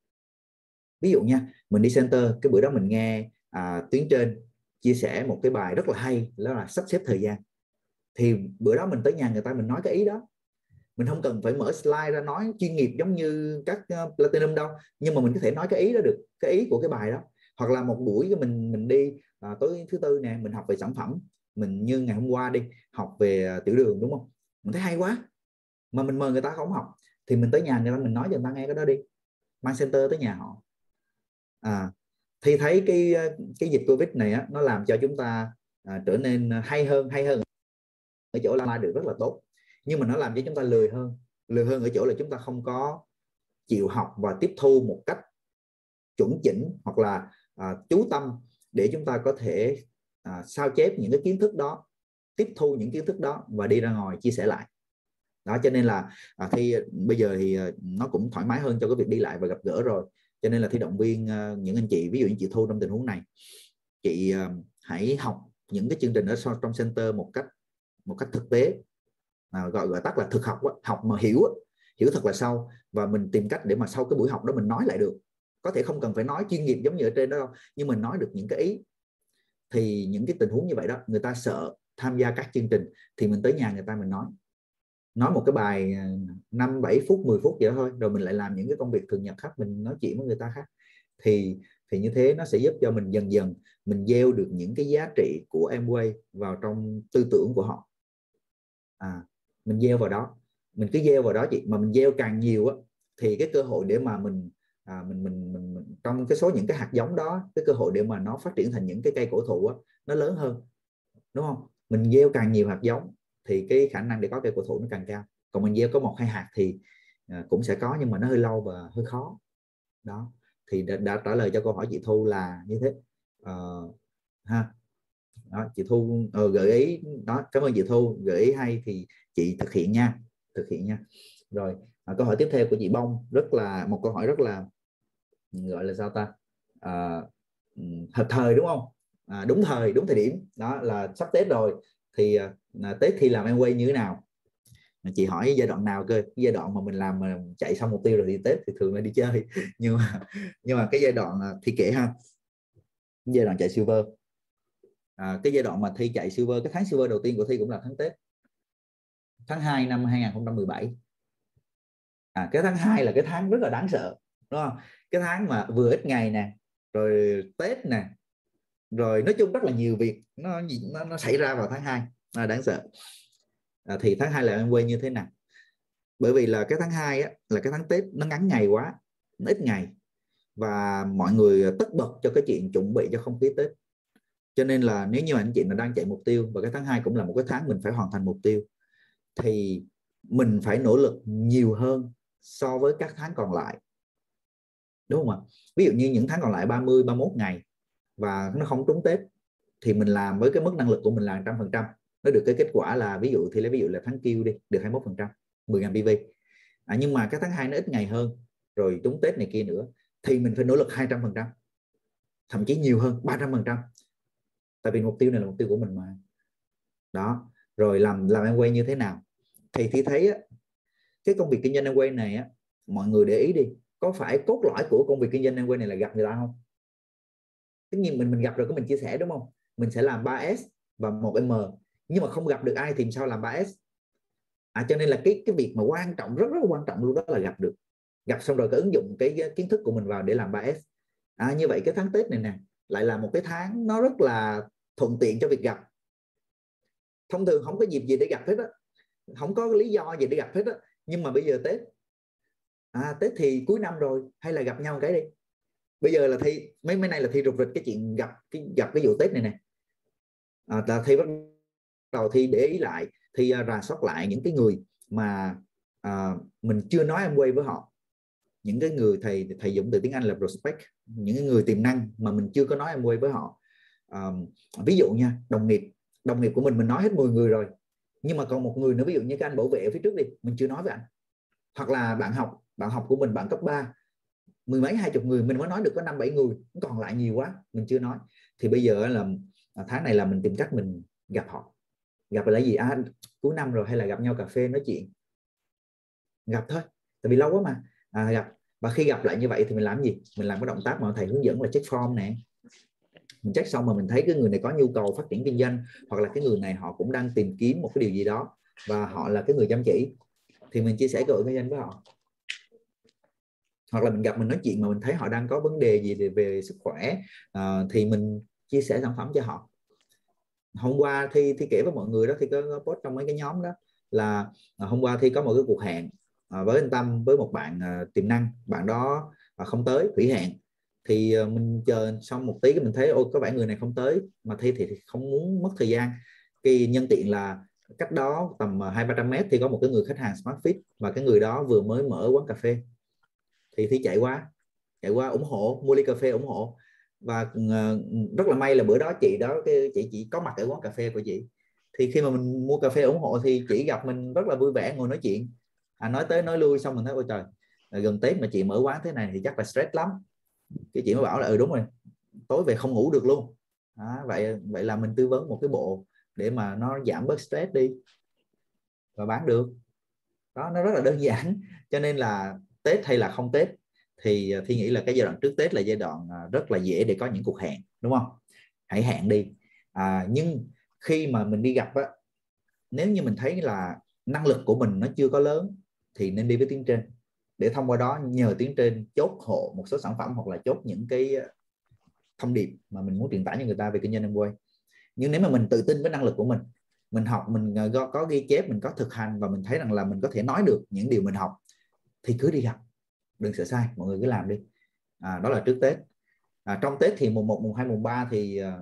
ví dụ nha mình đi center cái bữa đó mình nghe à, tuyến trên chia sẻ một cái bài rất là hay đó là sắp xếp thời gian. Thì bữa đó mình tới nhà người ta mình nói cái ý đó. Mình không cần phải mở slide ra nói chuyên nghiệp giống như các uh, platinum đâu nhưng mà mình có thể nói cái ý đó được cái ý của cái bài đó. Hoặc là một buổi mình mình đi à, tối thứ tư nè mình học về sản phẩm. Mình như ngày hôm qua đi học về à, tiểu đường đúng không? Mình thấy hay quá mà mình mời người ta không học. Thì mình tới nhà người ta mình nói cho người ta nghe cái đó đi. Mang center tới nhà họ à, thì thấy cái ờ, cái dịch covid này á, nó làm cho chúng ta à, trở nên ờ, hay hơn hay hơn ở chỗ la được rất là tốt. Nhưng mà nó làm cho chúng ta lười hơn. Lười hơn ở chỗ là chúng ta không có chịu học và tiếp thu một cách chuẩn chỉnh hoặc là à, chú tâm để chúng ta có thể à, sao chép những cái kiến thức đó tiếp thu những kiến thức đó và đi ra ngoài chia sẻ lại. Đó cho nên là à, khi bây giờ thì ờ, nó cũng thoải mái hơn cho cái việc đi lại và gặp gỡ rồi cho nên là thi động viên ờ, những anh chị ví dụ như chị thu trong tình huống này chị ờ, hãy học những cái chương trình ở trong center một cách một cách thực tế. À, gọi gọi tắt là thực học học mà hiểu hiểu thật là sâu. Và mình tìm cách để mà sau cái buổi học đó mình nói lại được. Có thể không cần phải nói chuyên nghiệp giống như ở trên đó đâu nhưng mình nói được những cái ý. Thì những cái tình huống như vậy đó người ta sợ tham gia các chương trình thì mình tới nhà người ta mình nói nói một cái bài à, 5 7 phút 10 phút vậy thôi rồi mình lại làm những cái công việc thường nhật khác mình nói chuyện với người ta khác. Thì thì như thế nó sẽ giúp cho mình dần dần mình gieo được những cái giá trị của Amway vào trong tư tưởng của họ. À, mình gieo vào đó. Mình cứ gieo vào đó chị mà mình gieo càng nhiều á thì cái cơ hội để mà mình à, mình, mình mình mình trong cái số những cái hạt giống đó cái cơ hội để mà nó phát triển thành những cái cây cổ thụ á nó lớn hơn đúng không? Mình gieo càng nhiều hạt giống thì cái khả năng để có cây cổ thụ nó càng cao. Còn mình gieo có một hai hạt thì à, cũng sẽ có nhưng mà nó hơi lâu và hơi khó. Đó thì đã, đã trả lời cho câu hỏi chị Thu là như thế. Uh, ha. Đó, chị Thu uh, gợi ý đó cảm ơn chị Thu gợi ý hay thì chị thực hiện nha thực hiện nha. Rồi à, câu hỏi tiếp theo của chị Bông rất là một câu hỏi rất là gọi là sao ta? À, hợp thời đúng không? À, đúng thời đúng thời điểm. Đó là sắp Tết rồi thì à, à, Tết thì làm em quay như thế nào? Chị hỏi giai đoạn nào cơ? Giai đoạn mà mình làm mà chạy xong mục tiêu rồi thì Tết thì thường là đi chơi. Nhưng mà nhưng mà cái giai đoạn ờ, thi kể ha. Giai đoạn chạy silver. À, cái giai đoạn mà thi chạy silver cái tháng silver đầu tiên của thi cũng là tháng Tết. Tháng 2 năm 2017 à, cái tháng 2 là cái tháng rất là đáng sợ đúng không? Cái tháng mà vừa ít ngày nè rồi Tết nè rồi nói chung rất là nhiều việc nó nó, nó xảy ra vào tháng 2 à, đáng sợ. À, thì tháng 2 là em quên như thế nào? Bởi vì là cái tháng 2 á, là cái tháng Tết nó ngắn ngày quá nó ít ngày. Và mọi người à, tất bật cho cái chuyện chuẩn bị cho không khí Tết. Cho nên là nếu như anh chị mà đang chạy mục tiêu và cái tháng 2 cũng là một cái tháng mình phải hoàn thành mục tiêu thì mình phải nỗ lực nhiều hơn so với các tháng còn lại. Đúng không ạ? Ví dụ như những tháng còn lại 30 31 ngày và nó không trúng Tết thì mình làm với cái mức năng lực của mình là trăm phần trăm nó được cái kết quả là ví dụ thì lấy ví dụ là tháng kêu đi được 21 phần trăm 10.000 PV à, nhưng mà cái tháng 2 nó ít ngày hơn rồi trúng Tết này kia nữa thì mình phải nỗ lực 200 phần trăm thậm chí nhiều hơn 300 phần trăm. Tại vì mục tiêu này là mục tiêu của mình mà. Đó rồi làm làm em quay như thế nào? Thì thì thấy á, cái công việc kinh doanh em quay này á, mọi người để ý đi có phải cốt lõi của công việc kinh doanh em quay này là gặp người ta không? Tất nhiên mình mình gặp rồi có mình chia sẻ đúng không? Mình sẽ làm 3S và một M nhưng mà không gặp được ai thì sao làm 3S à, cho nên là cái cái việc mà quan trọng rất rất quan trọng luôn đó là gặp được. Gặp xong rồi có ứng dụng cái, cái kiến thức của mình vào để làm 3S à, như vậy cái tháng Tết này nè lại là một cái tháng nó rất là thuận tiện cho việc gặp. Thông thường không có dịp gì để gặp hết á. Không có lý do gì để gặp hết á. Nhưng mà bây giờ Tết. À, Tết thì cuối năm rồi hay là gặp nhau cái đi. Bây giờ là thi mấy mấy nay là thi rụt rịch cái chuyện gặp cái gặp cái vụ Tết này nè. À, là thi bắt đầu thi để ý lại thi uh, à, rà soát lại những cái người mà uh, mình chưa nói em quay với họ. Những cái người thầy thầy Dũng từ tiếng Anh là prospect những cái người tiềm năng mà mình chưa có nói em quay với họ. À, ví dụ nha đồng nghiệp. Đồng nghiệp của mình mình nói hết 10 người rồi nhưng mà còn một người nữa ví dụ như cái anh bảo vệ ở phía trước đi mình chưa nói với anh. Hoặc là bạn học bạn học của mình bạn cấp 3 mười mấy hai chục người mình mới nói được có năm bảy người còn lại nhiều quá mình chưa nói. Thì bây giờ là à, tháng này là mình tìm cách mình gặp họ gặp là gì? À, cuối năm rồi hay là gặp nhau cà phê nói chuyện? Gặp thôi tại vì lâu quá mà. À, gặp. Và khi gặp lại như vậy thì mình làm gì? Mình làm cái động tác mà thầy hướng dẫn là check form nè. Mình check xong mà mình thấy cái người này có nhu cầu phát triển kinh doanh hoặc là cái người này họ cũng đang tìm kiếm một cái điều gì đó và họ là cái người chăm chỉ thì mình chia sẻ cơ hội kinh doanh với họ. Hoặc là mình gặp mình nói chuyện mà mình thấy họ đang có vấn đề gì về, sức khỏe uh, thì mình chia sẻ sản phẩm cho họ hôm qua thi thi kể với mọi người đó thì có, có post trong mấy cái nhóm đó là à, hôm qua thi có một cái cuộc hẹn à, với anh Tâm với một bạn à, tiềm năng bạn đó không tới hủy hẹn. Thì mình chờ xong một tí mình thấy ôi có vẻ người này không tới mà thi thì, không muốn mất thời gian. Khi nhân tiện là cách đó tầm hai ba trăm mét thì có một cái người khách hàng smart fit và cái người đó vừa mới mở quán cà phê. Thì thi chạy qua chạy qua ủng hộ mua ly cà phê ủng hộ và ờ, rất là may là bữa đó chị đó cái chị chỉ có mặt ở quán cà phê của chị. Thì khi mà mình mua cà phê ủng hộ thì chị gặp mình rất là vui vẻ ngồi nói chuyện. À, nói tới nói lui xong mình thấy ôi trời ờ, gần tết mà chị mở quán thế này thì chắc là stress lắm. Cái chị mới bảo là ừ đúng rồi tối về không ngủ được luôn. À, vậy vậy là mình tư vấn một cái bộ để mà nó giảm bớt stress đi. Và bán được. Đó nó rất là đơn giản. Cho nên là Tết hay là không Tết thì à, Thi nghĩ là cái giai đoạn trước Tết là giai đoạn à, rất là dễ để có những cuộc hẹn đúng không? Hãy hẹn đi. À, nhưng khi mà mình đi gặp á, nếu như mình thấy là năng lực của mình nó chưa có lớn thì nên đi với tiếng trên. Để thông qua đó nhờ tiếng trên chốt hộ một số sản phẩm hoặc là chốt những cái à, thông điệp mà mình muốn truyền tải cho người ta về kinh doanh em quay nhưng nếu mà mình tự tin với năng lực của mình mình học mình có, có ghi chép mình có thực hành và mình thấy rằng là mình có thể nói được những điều mình học thì cứ đi gặp đừng sợ sai mọi người cứ làm đi. À, đó là trước tết. À, trong tết thì mùng 1, mùng 2, mùng 3 thì à,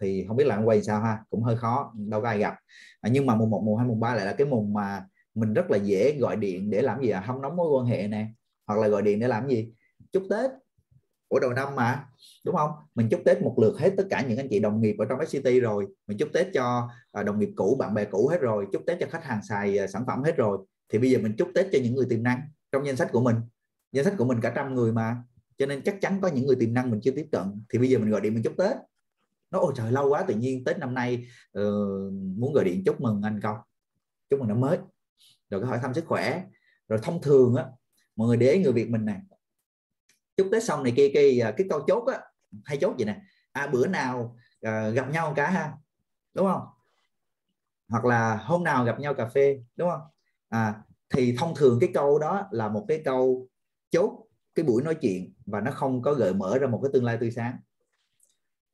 thì không biết là quay sao ha cũng hơi khó đâu có ai gặp. À, nhưng mà mùng 1, mùng 2, mùng 3 lại là cái mùng mà mình rất là dễ gọi điện để làm gì à hâm nóng mối quan hệ nè hoặc là gọi điện để làm gì? Chúc tết. Của đầu năm mà đúng không? Mình chúc tết một lượt hết tất cả những anh chị đồng nghiệp ở trong SCT rồi. Mình chúc tết cho à, đồng nghiệp cũ bạn bè cũ hết rồi. Chúc tết cho khách hàng xài à, sản phẩm hết rồi. Thì bây giờ mình chúc tết cho những người tiềm năng trong danh sách của mình. Danh sách của mình cả trăm người mà. Cho nên chắc chắn có những người tiềm năng mình chưa tiếp cận. Thì bây giờ mình gọi điện mình chúc tết. Nó ôi trời lâu quá tự nhiên tết năm nay uh, muốn gọi điện chúc mừng anh công. Chúc mừng năm mới. Rồi có hỏi thăm sức khỏe. Rồi thông thường á mọi người để ý người việt mình nè. Chúc tết xong này kia cái à, cái câu chốt á hay chốt vậy nè? À bữa nào uh, gặp nhau cả ha. Đúng không? Hoặc là hôm nào gặp nhau cà phê đúng không? À, thì thông thường cái câu đó là một cái câu chốt cái buổi nói chuyện và nó không có gợi mở ra một cái tương lai tươi sáng.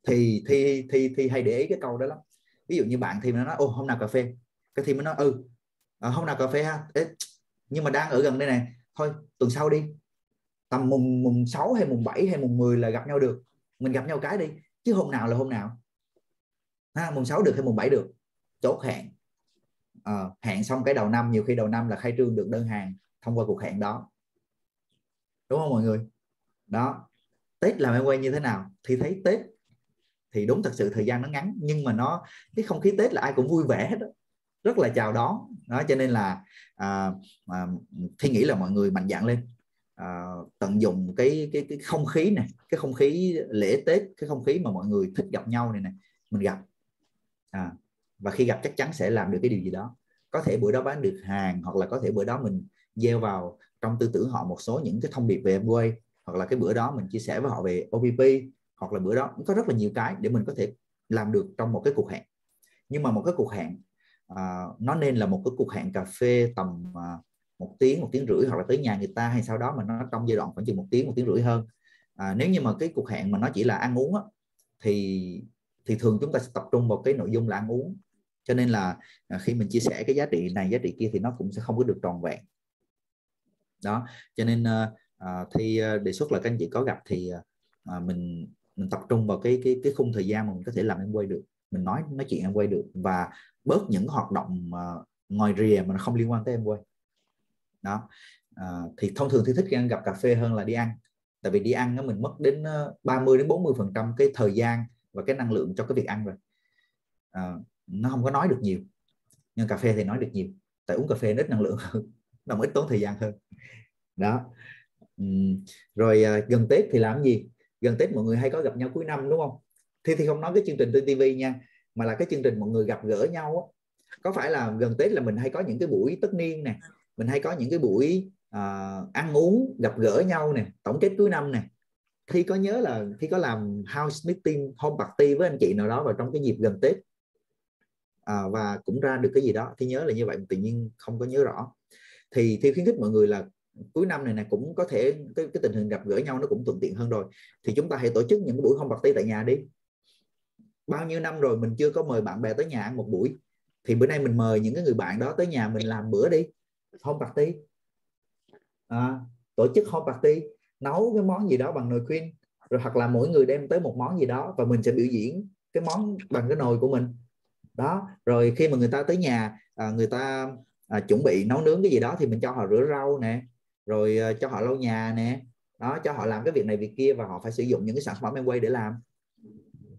Thì thi thi thi hay để ý cái câu đó lắm. Ví dụ như bạn thì nó nói ô hôm nào cà phê? Cái thì mới nói ừ. À, hôm nào cà phê ha? Ê, nhưng mà đang ở gần đây này thôi tuần sau đi. Tầm mùng mùng 6 hay mùng 7 hay mùng 10 là gặp nhau được. Mình gặp nhau cái đi chứ hôm nào là hôm nào. Ha, mùng 6 được hay mùng 7 được? Chốt hẹn Ờ, à, hẹn xong cái đầu năm nhiều khi đầu năm là khai trương được đơn hàng thông qua cuộc hẹn đó. Đúng không mọi người? Đó. Tết làm em quay như thế nào? Thì thấy tết thì đúng thật sự thời gian nó ngắn nhưng mà nó cái không khí tết là ai cũng vui vẻ hết đó. rất là chào đón. Đó cho nên là à, à, thi nghĩ là mọi người mạnh dạn lên. À, tận dụng cái cái cái không khí này cái không khí lễ tết cái không khí mà mọi người thích gặp nhau này này mình gặp. À, và khi gặp chắc chắn sẽ làm được cái điều gì đó. Có thể bữa đó bán được hàng hoặc là có thể bữa đó mình gieo vào trong tư tưởng họ một số những cái thông điệp về Amway hoặc là cái bữa đó mình chia sẻ với họ về OPP hoặc là bữa đó có rất là nhiều cái để mình có thể làm được trong một cái cuộc hẹn. Nhưng mà một cái cuộc hẹn uh, nó nên là một cái cuộc hẹn cà phê tầm uh, một tiếng một tiếng rưỡi hoặc là tới nhà người ta hay sau đó mà nó trong giai đoạn khoảng chừng một tiếng một tiếng rưỡi hơn. À, nếu như mà cái cuộc hẹn mà nó chỉ là ăn uống á, thì thì thường chúng ta sẽ tập trung vào cái nội dung là ăn uống cho nên là à, khi mình chia sẻ cái giá trị này giá trị kia thì nó cũng sẽ không có được tròn vẹn. Đó cho nên à, à, uh, thì đề xuất là các anh chị có gặp thì uh, mình mình tập trung vào cái cái cái khung thời gian mà mình có thể làm em quay được. Mình nói nói chuyện em quay được và bớt những hoạt động ngoài rìa mà nó không liên quan tới em quay. Đó uh, thì thông thường thì thích ăn gặp cà phê hơn là đi ăn. Tại vì đi ăn nó mình mất đến 30 đến 40 phần trăm cái thời gian và cái năng lượng cho cái việc ăn rồi. À, nó không có nói được nhiều. Nhưng cà phê thì nói được nhiều. Tại uống cà phê nó ít năng lượng hơn. Nó ít tốn thời gian hơn. Đó. Uhm. rồi à, gần tết thì làm gì? Gần tết mọi người hay có gặp nhau cuối năm đúng không? Thì thì không nói cái chương trình trên tv nha mà là cái chương trình mọi người gặp gỡ nhau á. Có phải là gần tết là mình hay có những cái buổi tất niên nè? Mình hay có những cái buổi uh, ăn uống gặp gỡ nhau nè tổng kết cuối năm nè. Khi có nhớ là khi có làm house meeting home party với anh chị nào đó vào trong cái dịp gần tết à, và cũng ra được cái gì đó. Thì nhớ là như vậy tự nhiên không có nhớ rõ. Thì thì khuyến khích mọi người là cuối năm này này cũng có thể cái, cái tình hình gặp gỡ nhau nó cũng thuận tiện hơn rồi. Thì chúng ta hãy tổ chức những cái buổi bạc tay tại nhà đi. Bao nhiêu năm rồi mình chưa có mời bạn bè tới nhà ăn một buổi. Thì bữa nay mình mời những cái người bạn đó tới nhà mình làm bữa đi. Home party. À, tổ chức home party nấu cái món gì đó bằng nồi khuyên rồi hoặc là mỗi người đem tới một món gì đó và mình sẽ biểu diễn cái món bằng cái nồi của mình đó rồi khi mà người ta tới nhà à, người ta à, chuẩn bị nấu nướng cái gì đó thì mình cho họ rửa rau nè rồi à, cho họ lau nhà nè đó cho họ làm cái việc này việc kia và họ phải sử dụng những cái sản phẩm em quay để làm.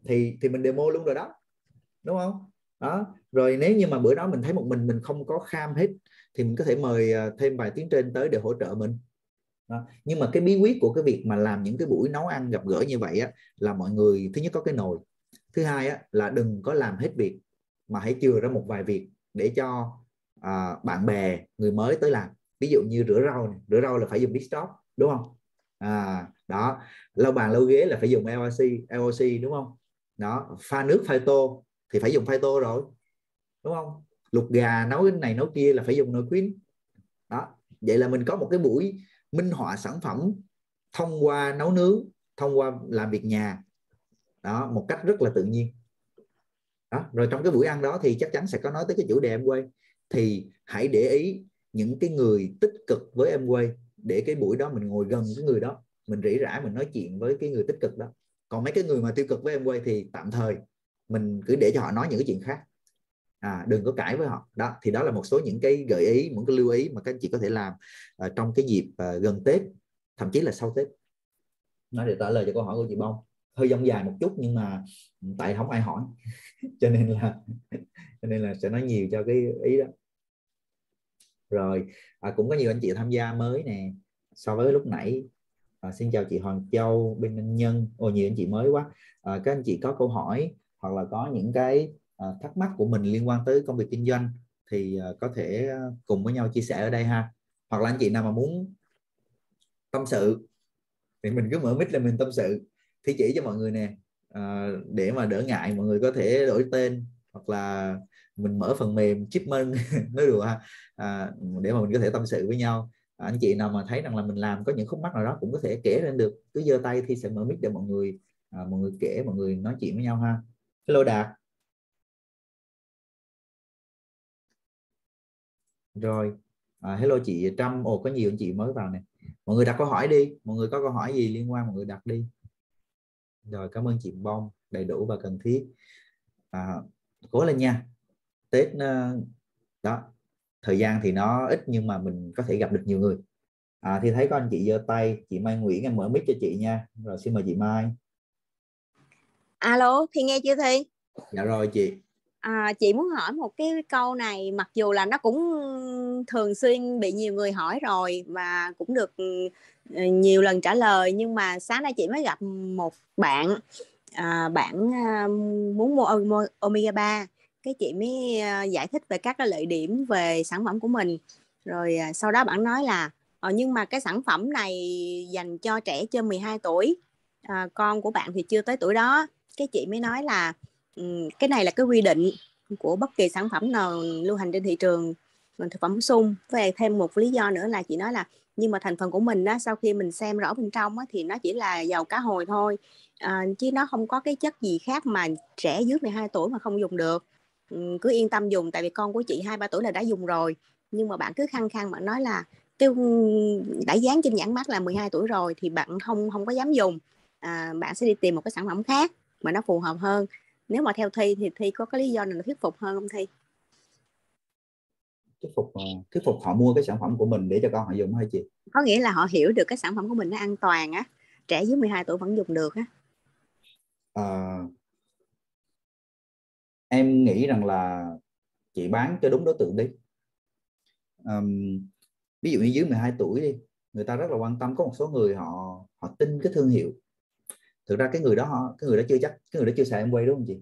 Thì thì mình demo luôn rồi đó đúng không? Đó rồi nếu như mà bữa đó mình thấy một mình mình không có kham hết thì mình có thể mời à, thêm vài tiếng trên tới để hỗ trợ mình. Đó. nhưng mà cái bí quyết của cái việc mà làm những cái buổi nấu ăn gặp gỡ như vậy á, là mọi người thứ nhất có cái nồi thứ hai á, là đừng có làm hết việc mà hãy chừa ra một vài việc để cho à, bạn bè người mới tới làm. Ví dụ như rửa rau này. rửa rau là phải dùng desktop đúng không? À, đó lau bàn lau ghế là phải dùng LOC LOC đúng không? Đó pha nước pha tô thì phải dùng pha tô rồi đúng không? Luộc gà nấu cái này nấu kia là phải dùng nồi quyến đó vậy là mình có một cái buổi minh họa sản phẩm thông qua nấu nướng thông qua làm việc nhà. Đó một cách rất là tự nhiên đó rồi trong cái buổi ăn đó thì chắc chắn sẽ có nói tới cái chủ đề em quay thì hãy để ý những cái người tích cực với em quay để cái buổi đó mình ngồi gần cái người đó mình rỉ rả mình nói chuyện với cái người tích cực đó. Còn mấy cái người mà tiêu cực với em quay thì tạm thời mình cứ để cho họ nói những cái chuyện khác. À, đừng có cãi với họ. Đó thì đó là một số những cái gợi ý những cái lưu ý mà các anh chị có thể làm uh, trong cái dịp uh, gần tết thậm chí là sau tết. Nói để trả lời cho câu hỏi của chị bông hơi dông dài một chút nhưng mà tại không ai hỏi. Cho nên là cho nên là sẽ nói nhiều cho cái ý đó. Rồi à, cũng có nhiều anh chị tham gia mới nè. So với lúc nãy à, xin chào chị Hoàng Châu bên Minh Nhân. Ồ nhiều anh chị mới quá. À, các anh chị có câu hỏi hoặc là có những cái à, thắc mắc của mình liên quan tới công việc kinh doanh thì à, có thể à, cùng với nhau chia sẻ ở đây ha. Hoặc là anh chị nào mà muốn tâm sự thì mình cứ mở mic là mình tâm sự thi chỉ cho mọi người nè. À, để mà đỡ ngại mọi người có thể đổi tên hoặc là mình mở phần mềm chipmunk. Nói đùa ha. À, để mà mình có thể tâm sự với nhau. À, anh chị nào mà thấy rằng là mình làm có những khúc mắc nào đó cũng có thể kể lên được. Cứ giơ tay thì sẽ mở mic để mọi người à, mọi người kể mọi người nói chuyện với nhau ha. Hello đạt. Rồi. À, hello chị Trâm. Ồ có nhiều anh chị mới vào nè. Mọi người đặt câu hỏi đi. Mọi người có câu hỏi gì liên quan mọi người đặt đi rồi cảm ơn chị Bông đầy đủ và cần thiết. À, cố lên nha. Tết ờ, đó thời gian thì nó ít nhưng mà mình có thể gặp được nhiều người. À, thì thấy có anh chị giơ tay chị Mai Nguyễn em mở mic cho chị nha. Rồi xin mời chị Mai. Alo thì nghe chưa thi? Dạ rồi chị à, chị muốn hỏi một cái câu này mặc dù là nó cũng thường xuyên bị nhiều người hỏi rồi và cũng được ờ, nhiều lần trả lời nhưng mà sáng nay chị mới gặp một bạn à, bạn à, muốn mua omega 3 cái chị mới à, giải thích về các cái lợi điểm về sản phẩm của mình. Rồi à, sau đó bạn nói là ờ, nhưng mà cái sản phẩm này dành cho trẻ trên 12 tuổi à, con của bạn thì chưa tới tuổi đó. Cái chị mới nói là Ừ, cái này là cái quy định của bất kỳ sản phẩm nào lưu hành trên thị trường ờ, thực phẩm bổ sung. Về thêm một lý do nữa là chị nói là nhưng mà thành phần của mình đó sau khi mình xem rõ bên trong á, thì nó chỉ là dầu cá hồi thôi. À, chứ nó không có cái chất gì khác mà trẻ dưới 12 tuổi mà không dùng được. Ừ, cứ yên tâm dùng tại vì con của chị hai ba tuổi là đã dùng rồi. Nhưng mà bạn cứ khăng khăng bạn nói là cái đã dán trên nhãn mát là 12 tuổi rồi thì bạn không không có dám dùng. À, bạn sẽ đi tìm một cái sản phẩm khác mà nó phù hợp hơn nếu mà theo thi thì thi có cái lý do nào thuyết phục hơn không thi? Thuyết phục ờ, thuyết phục họ mua cái sản phẩm của mình để cho con họ dùng hay chị? Có nghĩa là họ hiểu được cái sản phẩm của mình nó an toàn á trẻ dưới 12 tuổi vẫn dùng được á. À, em nghĩ rằng là chị bán cho đúng đối tượng đi. Um, ví dụ như dưới 12 tuổi đi người ta rất là quan tâm có một số người họ họ tin cái thương hiệu thực ra cái người đó họ cái người đó chưa chắc cái người đó chưa xài em quay đúng không chị?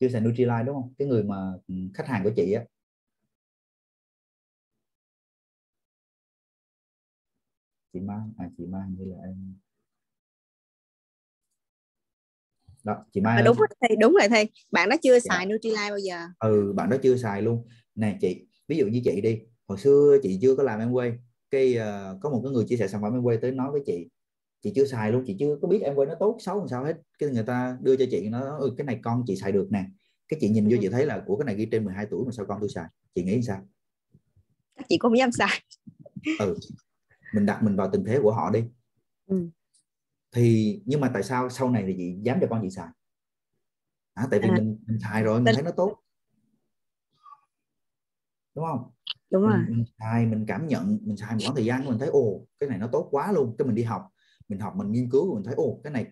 Chưa xài Nutrilite đúng không? Cái người mà ừ, khách hàng của chị á. Chị Mai à chị Mai như là em? Đó chị Mai à, đúng rồi thầy đúng rồi thầy. Bạn đó chưa dạ. xài Nutrilite bao giờ? Ừ bạn đó chưa xài luôn. Nè chị ví dụ như chị đi hồi xưa chị chưa có làm em quay cái uh, có một cái người chia sẻ sản phẩm em quay tới nói với chị chị chưa xài luôn chị chưa có biết em quay nó tốt xấu làm sao hết. Cái người ta đưa cho chị nó ừ, cái này con chị xài được nè. Cái chị nhìn vô ừ. chị thấy là của cái này ghi trên 12 tuổi mà sao con tôi xài? Chị nghĩ sao? Chị cũng dám xài. Ừ. Mình đặt mình vào tình thế của họ đi. Ừ. thì nhưng mà tại sao sau này thì chị dám cho con chị xài? À, tại vì à. mình, mình xài rồi mình thấy nó tốt. Đúng không? Đúng rồi. mình, mình xài mình cảm nhận mình xài một khoảng thời gian mình thấy ồ cái này nó tốt quá luôn cái mình đi học mình học mình nghiên cứu mình thấy ồ cái này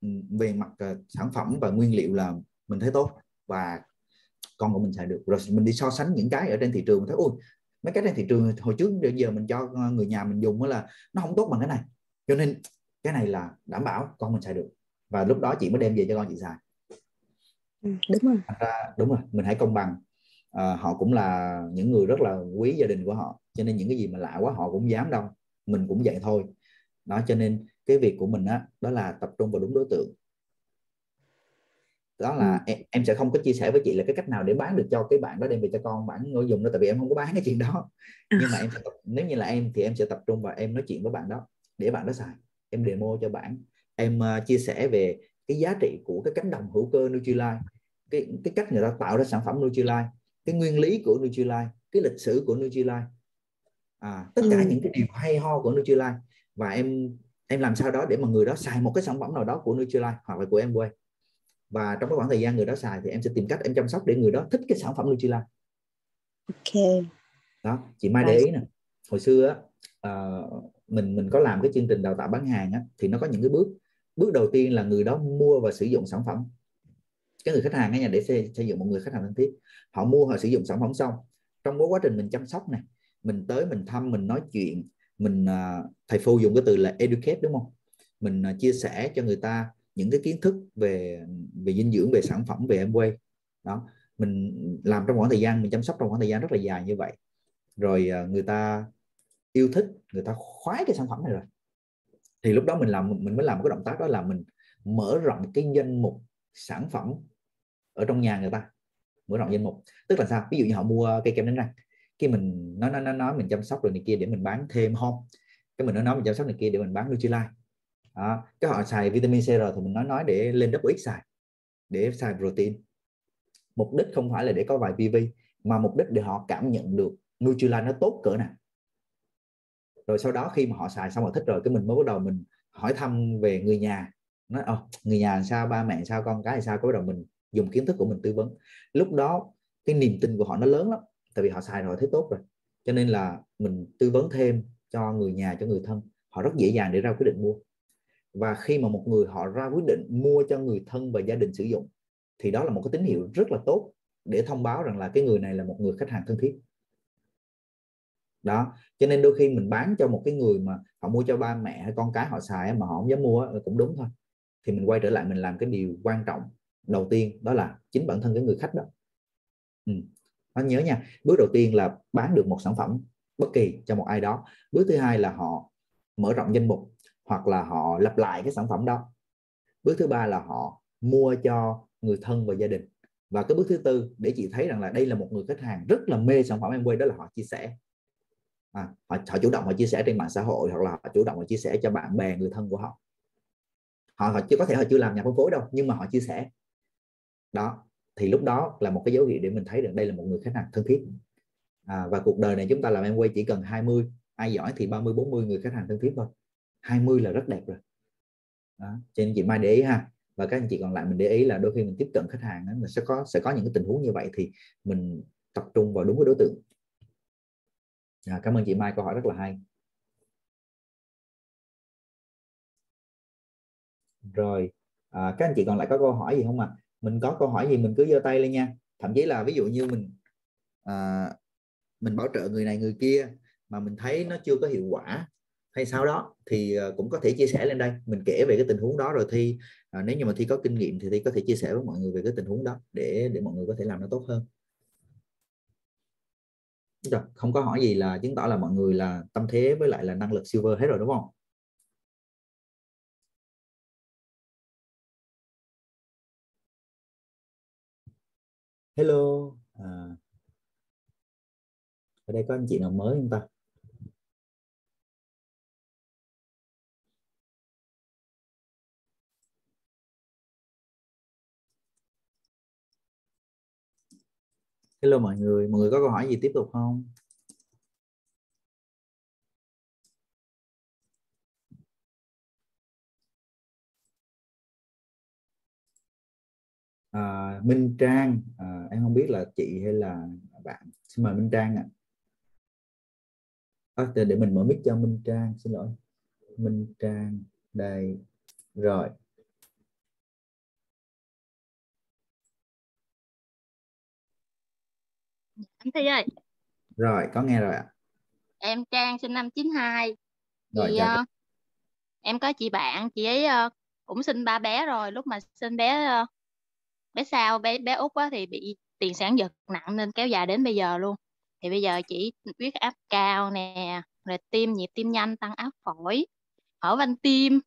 ừ, về mặt uh, sản phẩm và nguyên liệu là mình thấy tốt và con của mình xài được. Rồi mình đi so sánh những cái ở trên thị trường mình thấy ôi mấy cái trên thị trường hồi trước đến giờ mình cho ờ, người nhà mình dùng là nó không tốt bằng cái này. Cho nên cái này là đảm bảo con mình xài được và lúc đó chị mới đem về cho con chị xài. Ừ, đúng rồi. Ra đúng rồi mình hãy công bằng. À, họ cũng là những người rất là quý gia đình của họ cho nên những cái gì mà lạ quá họ cũng dám đâu mình cũng vậy thôi. Đó cho nên cái việc của mình á đó là tập trung vào đúng đối tượng. Đó là ừ. em, em sẽ không có chia sẻ với chị là cái cách nào để bán được cho cái bạn đó đem về cho con bạn người dùng đó tại vì em không có bán cái chuyện đó. À. nhưng mà em tập, nếu như là em thì em sẽ tập trung vào em nói chuyện với bạn đó để bạn đó xài. Em demo cho bạn. Em uh, chia sẻ về cái giá trị của cái cánh đồng hữu cơ Nutrilite cái cái cách người ta tạo ra sản phẩm Nutrilite cái nguyên lý của Nutrilite cái lịch sử của Nutrilite à, tất cả ừ. những cái điều hay ho của Nutrilite và em em làm sao đó để mà người đó xài một cái sản phẩm nào đó của Nutrilite hoặc là của em quay và trong cái khoảng thời gian người đó xài thì em sẽ tìm cách em chăm sóc để người đó thích cái sản phẩm Nutrilite ok. Đó chị Mai để ý nè. Hồi xưa uh, mình mình có làm cái chương trình đào tạo bán hàng á, thì nó có những cái bước. Bước đầu tiên là người đó mua và sử dụng sản phẩm. Cái người khách hàng ấy nhà để xây, xây dựng một người khách hàng thân thiết. Họ mua họ sử dụng sản phẩm xong. Trong cái quá trình mình chăm sóc này mình tới mình thăm mình nói chuyện mình à, thầy phu dùng cái từ là educate, đúng không? Mình à, chia sẻ cho người ta những cái kiến thức về về dinh dưỡng, về sản phẩm, về em quay đó. Mình làm trong khoảng thời gian, mình chăm sóc trong khoảng thời gian rất là dài như vậy. Rồi à, người ta yêu thích, người ta khoái cái sản phẩm này rồi. Thì lúc đó mình làm, mình mới làm một cái động tác đó là mình mở rộng cái danh mục sản phẩm ở trong nhà người ta. Mở rộng danh mục. Tức là sao? Ví dụ như họ mua cây kem đánh răng khi mình nói nói nói, nói mình chăm sóc rồi này kia để mình bán thêm không cái mình nói nói mình chăm sóc này kia để mình bán Nutrilite đó. cái họ xài vitamin C rồi thì mình nói nói để lên double X xài để xài protein. Mục đích không phải là để có vài PV mà mục đích để họ cảm nhận được Nutrilite nó tốt cỡ nào. Rồi sau đó khi mà họ xài xong họ thích rồi cái mình mới bắt đầu mình hỏi thăm về người nhà. Nói oh, người nhà sao? Ba mẹ sao? Con cái sao? Có bắt đầu mình dùng kiến thức của mình tư vấn. Lúc đó cái niềm tin của họ nó lớn lắm tại vì họ xài rồi thấy tốt rồi. Cho nên là mình tư vấn thêm cho người nhà, cho người thân. Họ rất dễ dàng để ra quyết định mua. Và khi mà một người họ ra quyết định mua cho người thân và gia đình sử dụng, thì đó là một cái tín hiệu rất là tốt để thông báo rằng là cái người này là một người khách hàng thân thiết. Đó, cho nên đôi khi mình bán cho một cái người mà họ mua cho ba mẹ hay con cái họ xài mà họ không dám mua cũng đúng thôi. Thì mình quay trở lại mình làm cái điều quan trọng đầu tiên, đó là chính bản thân cái người khách đó. Ừ anh nhớ nha bước đầu tiên là bán được một sản phẩm bất kỳ cho một ai đó. Bước thứ hai là họ mở rộng danh mục hoặc là họ lặp lại cái sản phẩm đó. Bước thứ ba là họ mua cho người thân và gia đình. Và cái bước thứ tư để chị thấy rằng là đây là một người khách hàng rất là mê sản phẩm em quay đó là họ chia sẻ. À, họ, họ chủ động họ chia sẻ trên mạng xã hội hoặc là họ chủ động họ chia sẻ cho bạn bè người thân của họ. Họ, họ chưa có thể họ chưa làm nhà phân phối đâu nhưng mà họ chia sẻ. Đó thì lúc đó là một cái dấu hiệu để mình thấy được đây là một người khách hàng thân thiết. À, và cuộc đời này chúng ta làm em quay chỉ cần 20 ai giỏi thì 30 40 người khách hàng thân thiết thôi. 20 là rất đẹp rồi. Đó. cho nên chị Mai để ý ha. Và các anh chị còn lại mình để ý là đôi khi mình tiếp cận khách hàng đó, mình sẽ có sẽ có những cái tình huống như vậy thì mình tập trung vào đúng cái đối tượng. À, cảm ơn chị Mai câu hỏi rất là hay. Rồi à, các anh chị còn lại có câu hỏi gì không ạ? à? Mình có câu hỏi gì mình cứ giơ tay lên nha. Thậm chí là ví dụ như mình à, mình bảo trợ người này người kia mà mình thấy nó chưa có hiệu quả hay sau đó thì à, cũng có thể chia sẻ lên đây. Mình kể về cái tình huống đó rồi thi à, nếu như mà thi có kinh nghiệm thì thi có thể chia sẻ với mọi người về cái tình huống đó để để mọi người có thể làm nó tốt hơn. Rồi, không có hỏi gì là chứng tỏ là mọi người là tâm thế với lại là năng lực silver hết rồi đúng không? Hello. À, ở đây có anh chị nào mới không ta? Hello mọi người mọi người có câu hỏi gì tiếp tục không? À, Minh Trang à, em không biết là chị hay là bạn. Xin mời Minh Trang ạ. À. à, để mình mở mic cho Minh Trang xin lỗi. Minh Trang đây. Rồi. Anh Thi ơi. Rồi có nghe rồi ạ. Em Trang sinh năm 92 rồi, thì uh, em có chị bạn chị ấy uh, cũng sinh ba bé rồi. Lúc mà sinh bé uh, bé sau bé bé út á, thì bị tiền sản giật nặng nên kéo dài đến bây giờ luôn. Thì bây giờ chỉ huyết áp cao nè rồi tim nhịp tim nhanh tăng áp phổi hở van tim.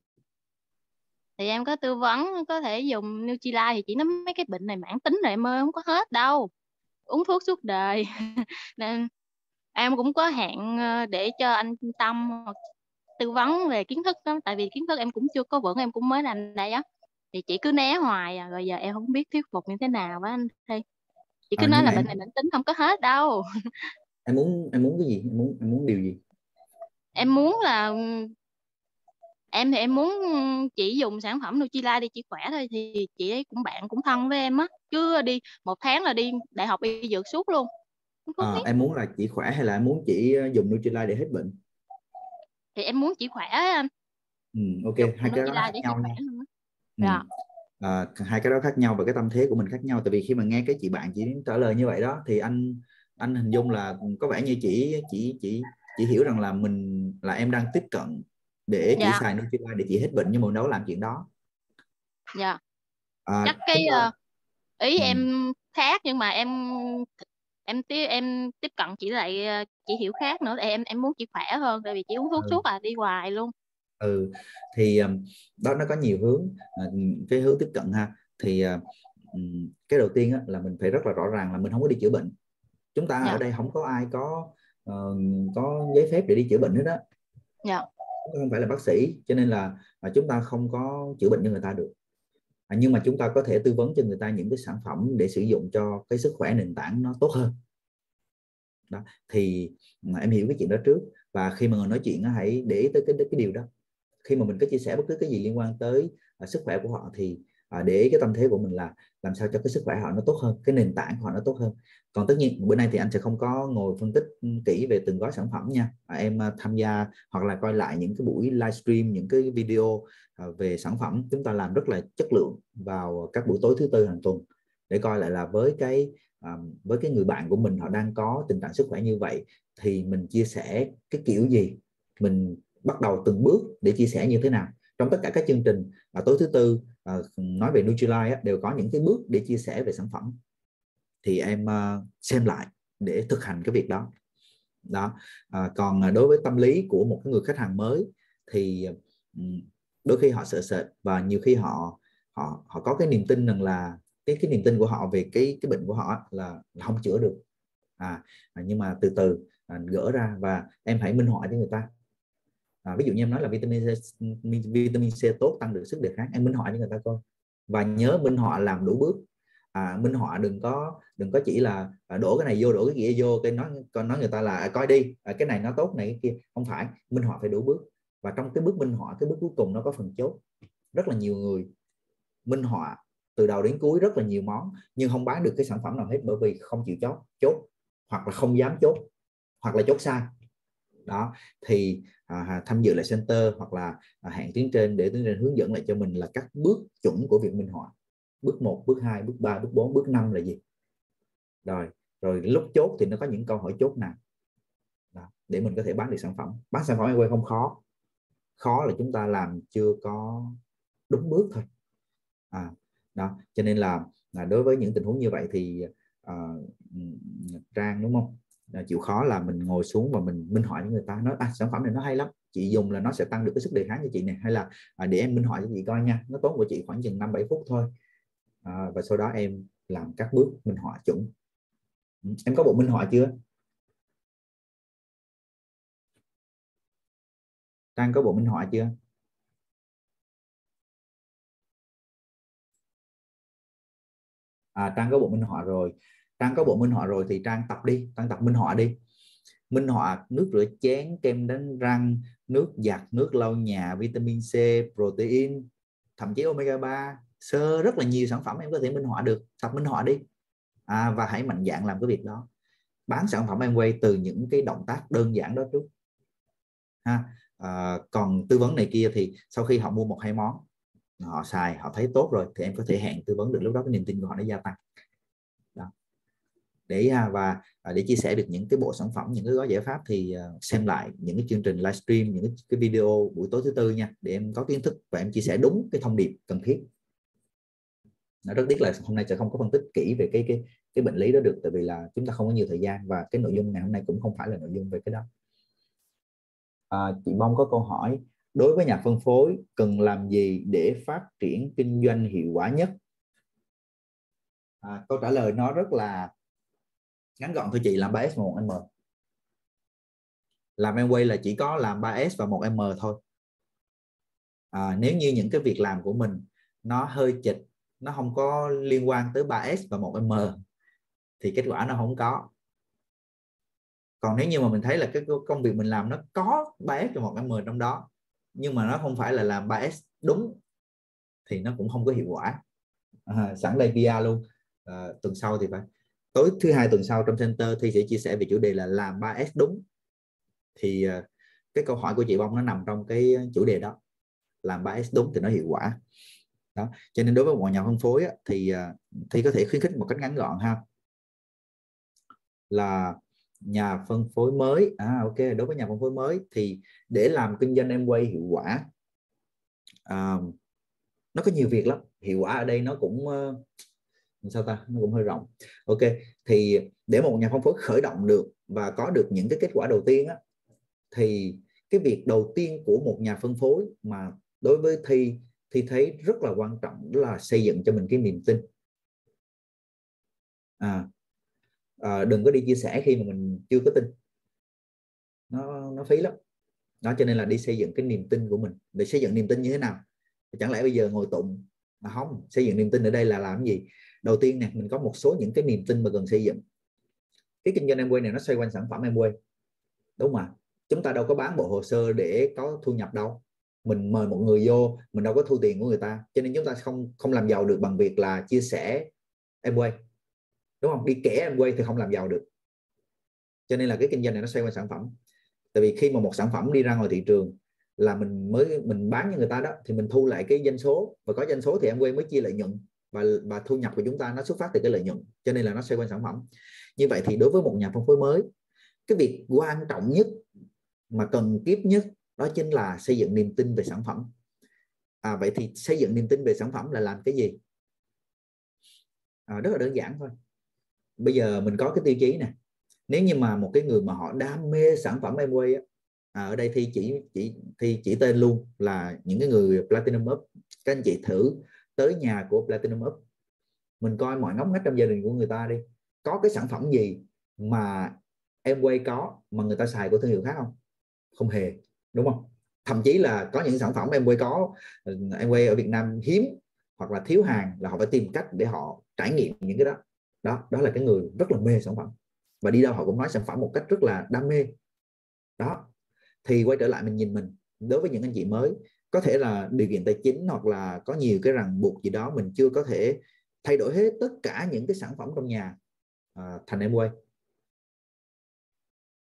Thì em có tư vấn có thể dùng Nutrilite thì chỉ nó mấy cái bệnh này mãn tính rồi em ơi không có hết đâu. Uống thuốc suốt đời. Nên em cũng có hẹn ờ, để cho anh tâm tư vấn về kiến thức đó tại vì kiến thức em cũng chưa có vững em cũng mới làm đây á thì chị cứ né hoài à rồi giờ em không biết thuyết phục như thế nào với anh thi. Chị cứ à, nói là em... bệnh này bệnh tính không có hết đâu. Em muốn em muốn cái gì? Em muốn em muốn điều gì? Em muốn là em thì em muốn chỉ dùng sản phẩm Nutrilite đi chỉ khỏe thôi thì chị ấy cũng bạn cũng thân với em á. Chứ đi một tháng là đi đại học y dược suốt luôn. À, em muốn là chỉ khỏe hay là em muốn chỉ ờ, dùng Nutrilite để hết bệnh? Thì em muốn chỉ khỏe anh. Ừ, ok hai cái đó khác nhau nha ừ. Dạ. à, hai cái đó khác nhau và cái tâm thế của mình khác nhau tại vì khi mà nghe cái chị bạn chị trả lời như vậy đó thì anh anh hình dung là có vẻ như chỉ chỉ chỉ chỉ hiểu rằng là mình là em đang tiếp cận để dạ. chỉ xài Nutrilite để chỉ hết bệnh nhưng mà đâu làm chuyện đó dạ à, chắc cái uh, ý ừ. em khác nhưng mà em em tiếp em tiếp cận chỉ lại ờ, chỉ hiểu khác nữa em em muốn chỉ khỏe hơn tại vì chỉ uống thuốc ừ. suốt à đi hoài luôn ừ thì đó nó có nhiều hướng. À, cái hướng tiếp cận ha thì cái đầu tiên là mình phải rất là rõ ràng là mình không có đi chữa bệnh. Chúng ta dạ. ở đây không có ai có uh, có giấy phép để đi chữa bệnh hết đó dạ. không phải là bác sĩ cho nên là uh, chúng ta không có chữa bệnh cho người ta được. À, nhưng mà chúng ta có thể tư vấn cho người ta những cái sản phẩm để sử dụng cho cái sức khỏe nền tảng nó tốt hơn. Đó thì em hiểu cái chuyện đó trước. Và khi mà người nói chuyện hãy để ý tới cái cái điều đó khi mà mình có chia sẻ bất cứ cái gì liên quan tới uh, sức khỏe của họ thì uh, để ý cái tâm thế của mình là làm sao cho cái sức khỏe họ nó tốt hơn cái nền tảng của họ nó tốt hơn. Còn tất nhiên bữa nay thì anh sẽ không có ngồi phân tích kỹ về từng gói sản phẩm nha. À, em à, tham gia hoặc là coi lại những cái buổi livestream những cái video à, về sản phẩm chúng ta làm rất là chất lượng vào các buổi tối thứ tư hàng tuần. Để coi lại là với cái à, với cái người bạn của mình họ đang có tình trạng sức khỏe như vậy thì mình chia sẻ cái kiểu gì mình bắt đầu từng bước để chia sẻ như thế nào. Trong tất cả các chương trình à, tối thứ tư à, nói về Nutrilite á, đều có những cái bước để chia sẻ về sản phẩm. Thì em à, xem lại để thực hành cái việc đó. Đó à, còn à, đối với tâm lý của một cái người khách hàng mới thì à, đôi khi họ sợ sệt và nhiều khi họ họ họ có cái niềm tin rằng là cái cái niềm tin của họ về cái cái bệnh của họ là, là không chữa được. À, à, nhưng mà từ từ à, gỡ ra và em hãy minh họa cho người ta à, ví dụ như em nói là vitamin C, vitamin C tốt tăng được sức đề kháng. Em minh họa cho người ta coi. Và nhớ minh họa làm đủ bước. À, minh họa đừng có đừng có chỉ là à, đổ cái này vô đổ cái kia vô cái nói còn nói người ta là à, coi đi à, cái này nó tốt này cái kia. Không phải minh họa phải đủ bước. Và trong cái bước minh họa cái bước cuối cùng nó có phần chốt. Rất là nhiều người minh họa từ đầu đến cuối rất là nhiều món nhưng không bán được cái sản phẩm nào hết bởi vì không chịu chốt chốt hoặc là không dám chốt hoặc là chốt sai đó thì à, tham dự lại center hoặc là à, hẹn tuyến trên để tuyến trên hướng dẫn lại cho mình là các bước chuẩn của việc minh họa. Bước 1, bước 2, bước 3, bước 4, bước 5 là gì? Rồi rồi lúc chốt thì nó có những câu hỏi chốt nào? Đó, để mình có thể bán được sản phẩm. Bán sản phẩm em quay không khó. Khó là chúng ta làm chưa có đúng bước thôi. À, đó cho nên là, là đối với những tình huống như vậy thì à, uh, trang đúng không? Ờ, chịu khó là mình ngồi xuống và mình minh họa với người ta. Nói à, sản phẩm này nó hay lắm chị dùng là nó sẽ tăng được cái sức đề kháng cho chị này hay là à, để em minh họa cho chị coi nha nó tốn của chị khoảng chừng năm bảy phút thôi. À, và sau đó em làm các bước minh họa chuẩn. Ừ, em có bộ minh họa chưa? Trang có bộ minh họa chưa? À, Trang có bộ minh họa rồi. Trang có bộ minh họa rồi thì Trang tập đi Trang tập minh họa đi. Minh họa nước rửa chén kem đánh răng nước giặt nước lau nhà vitamin C protein thậm chí omega 3 sơ rất là nhiều sản phẩm em có thể minh họa được. Tập minh họa đi. À, và hãy mạnh dạng làm cái việc đó. Bán sản phẩm em quay từ những cái động tác đơn giản đó trước. Ha à, còn tư vấn này kia thì sau khi họ mua một hai món họ xài họ thấy tốt rồi thì em có thể hẹn tư vấn được lúc đó cái niềm tin của họ nó gia tăng để à, và à, để chia sẻ được những cái bộ sản phẩm những cái gói giải pháp thì à, xem lại những cái chương trình livestream những cái, cái video buổi tối thứ tư nha. Để em có kiến thức và em chia sẻ đúng cái thông điệp cần thiết. Nó rất tiếc là hôm nay sẽ không có phân tích kỹ về cái cái cái bệnh lý đó được tại vì là chúng ta không có nhiều thời gian và cái nội dung ngày hôm nay cũng không phải là nội dung về cái đó. À, chị mong có câu hỏi đối với nhà phân phối cần làm gì để phát triển kinh doanh hiệu quả nhất? À, câu trả lời nó rất là ngắn gọn thôi chị làm 3S và 1M làm em quay là chỉ có làm 3S và 1M thôi. À, nếu như những cái việc làm của mình nó hơi chịch nó không có liên quan tới 3S và 1M thì kết quả nó không có. Còn nếu như mà mình thấy là cái công việc mình làm nó có 3S và 1M trong đó nhưng mà nó không phải là làm 3S đúng thì nó cũng không có hiệu quả. À, sẵn đây PR luôn. À, tuần sau thì phải tối thứ hai tuần sau trong center thi sẽ chia sẻ về chủ đề là làm 3S đúng. Thì ờ, cái câu hỏi của chị bông nó nằm trong cái chủ đề đó. Làm 3S đúng thì nó hiệu quả. Đó cho nên đối với mọi nhà phân phối á, thì ờ, thì có thể khuyến khích một cách ngắn gọn ha. Là nhà phân phối mới à ok đối với nhà phân phối mới thì để làm kinh doanh em quay hiệu quả à, nó có nhiều việc lắm. Hiệu quả ở đây nó cũng uh, sao ta? Nó cũng hơi rộng. Ok thì để một nhà phân phối khởi động được và có được những cái kết quả đầu tiên á, thì cái việc đầu tiên của một nhà phân phối mà đối với thi thì thấy rất là quan trọng đó là xây dựng cho mình cái niềm tin. À, à đừng có đi chia sẻ khi mà mình chưa có tin. Nó nó phí lắm. Đó cho nên là đi xây dựng cái niềm tin của mình. Để xây dựng niềm tin như thế nào? Chẳng lẽ bây giờ ngồi tụng mà không? Xây dựng niềm tin ở đây là làm gì? Đầu tiên nè, mình có một số những cái niềm tin mà cần xây dựng. Cái kinh doanh em này nó xoay quanh sản phẩm em đúng không ạ? Chúng ta đâu có bán bộ hồ sơ để có thu nhập đâu. Mình mời một người vô, mình đâu có thu tiền của người ta. Cho nên chúng ta không không làm giàu được bằng việc là chia sẻ em đúng không? Đi kể em thì không làm giàu được. Cho nên là cái kinh doanh này nó xoay quanh sản phẩm. Tại vì khi mà một sản phẩm đi ra ngoài thị trường là mình mới, mình bán cho người ta đó, thì mình thu lại cái doanh số. Và có doanh số thì em quay mới chia lợi nhuận và và thu nhập của chúng ta nó xuất phát từ cái lợi nhuận cho nên là nó xoay quanh sản phẩm. Như vậy thì đối với một nhà phân phối mới cái việc quan trọng nhất mà cần kiếp nhất đó chính là xây dựng niềm tin về sản phẩm. À, vậy thì xây dựng niềm tin về sản phẩm là làm cái gì? À, rất là đơn giản thôi. Bây giờ mình có cái tiêu chí nè. Nếu như mà một cái người mà họ đam mê sản phẩm Amway á, à, ở đây thì chỉ chỉ thì chỉ tên luôn là những cái người Platinum Up. Các anh chị thử tới nhà của Platinum Up. Mình coi mọi ngóc ngách trong gia đình của người ta đi. Có cái sản phẩm gì mà em quay có mà người ta xài của thương hiệu khác không? Không hề, đúng không? Thậm chí là có những sản phẩm em quay có, em quay ở Việt Nam hiếm hoặc là thiếu hàng là họ phải tìm cách để họ trải nghiệm những cái đó. Đó đó là cái người rất là mê sản phẩm. Và đi đâu họ cũng nói sản phẩm một cách rất là đam mê. Đó, thì quay trở lại mình nhìn mình. Đối với những anh chị mới có thể là điều kiện tài chính hoặc là có nhiều cái ràng buộc gì đó mình chưa có thể thay đổi hết tất cả những cái sản phẩm trong nhà à, thành em quay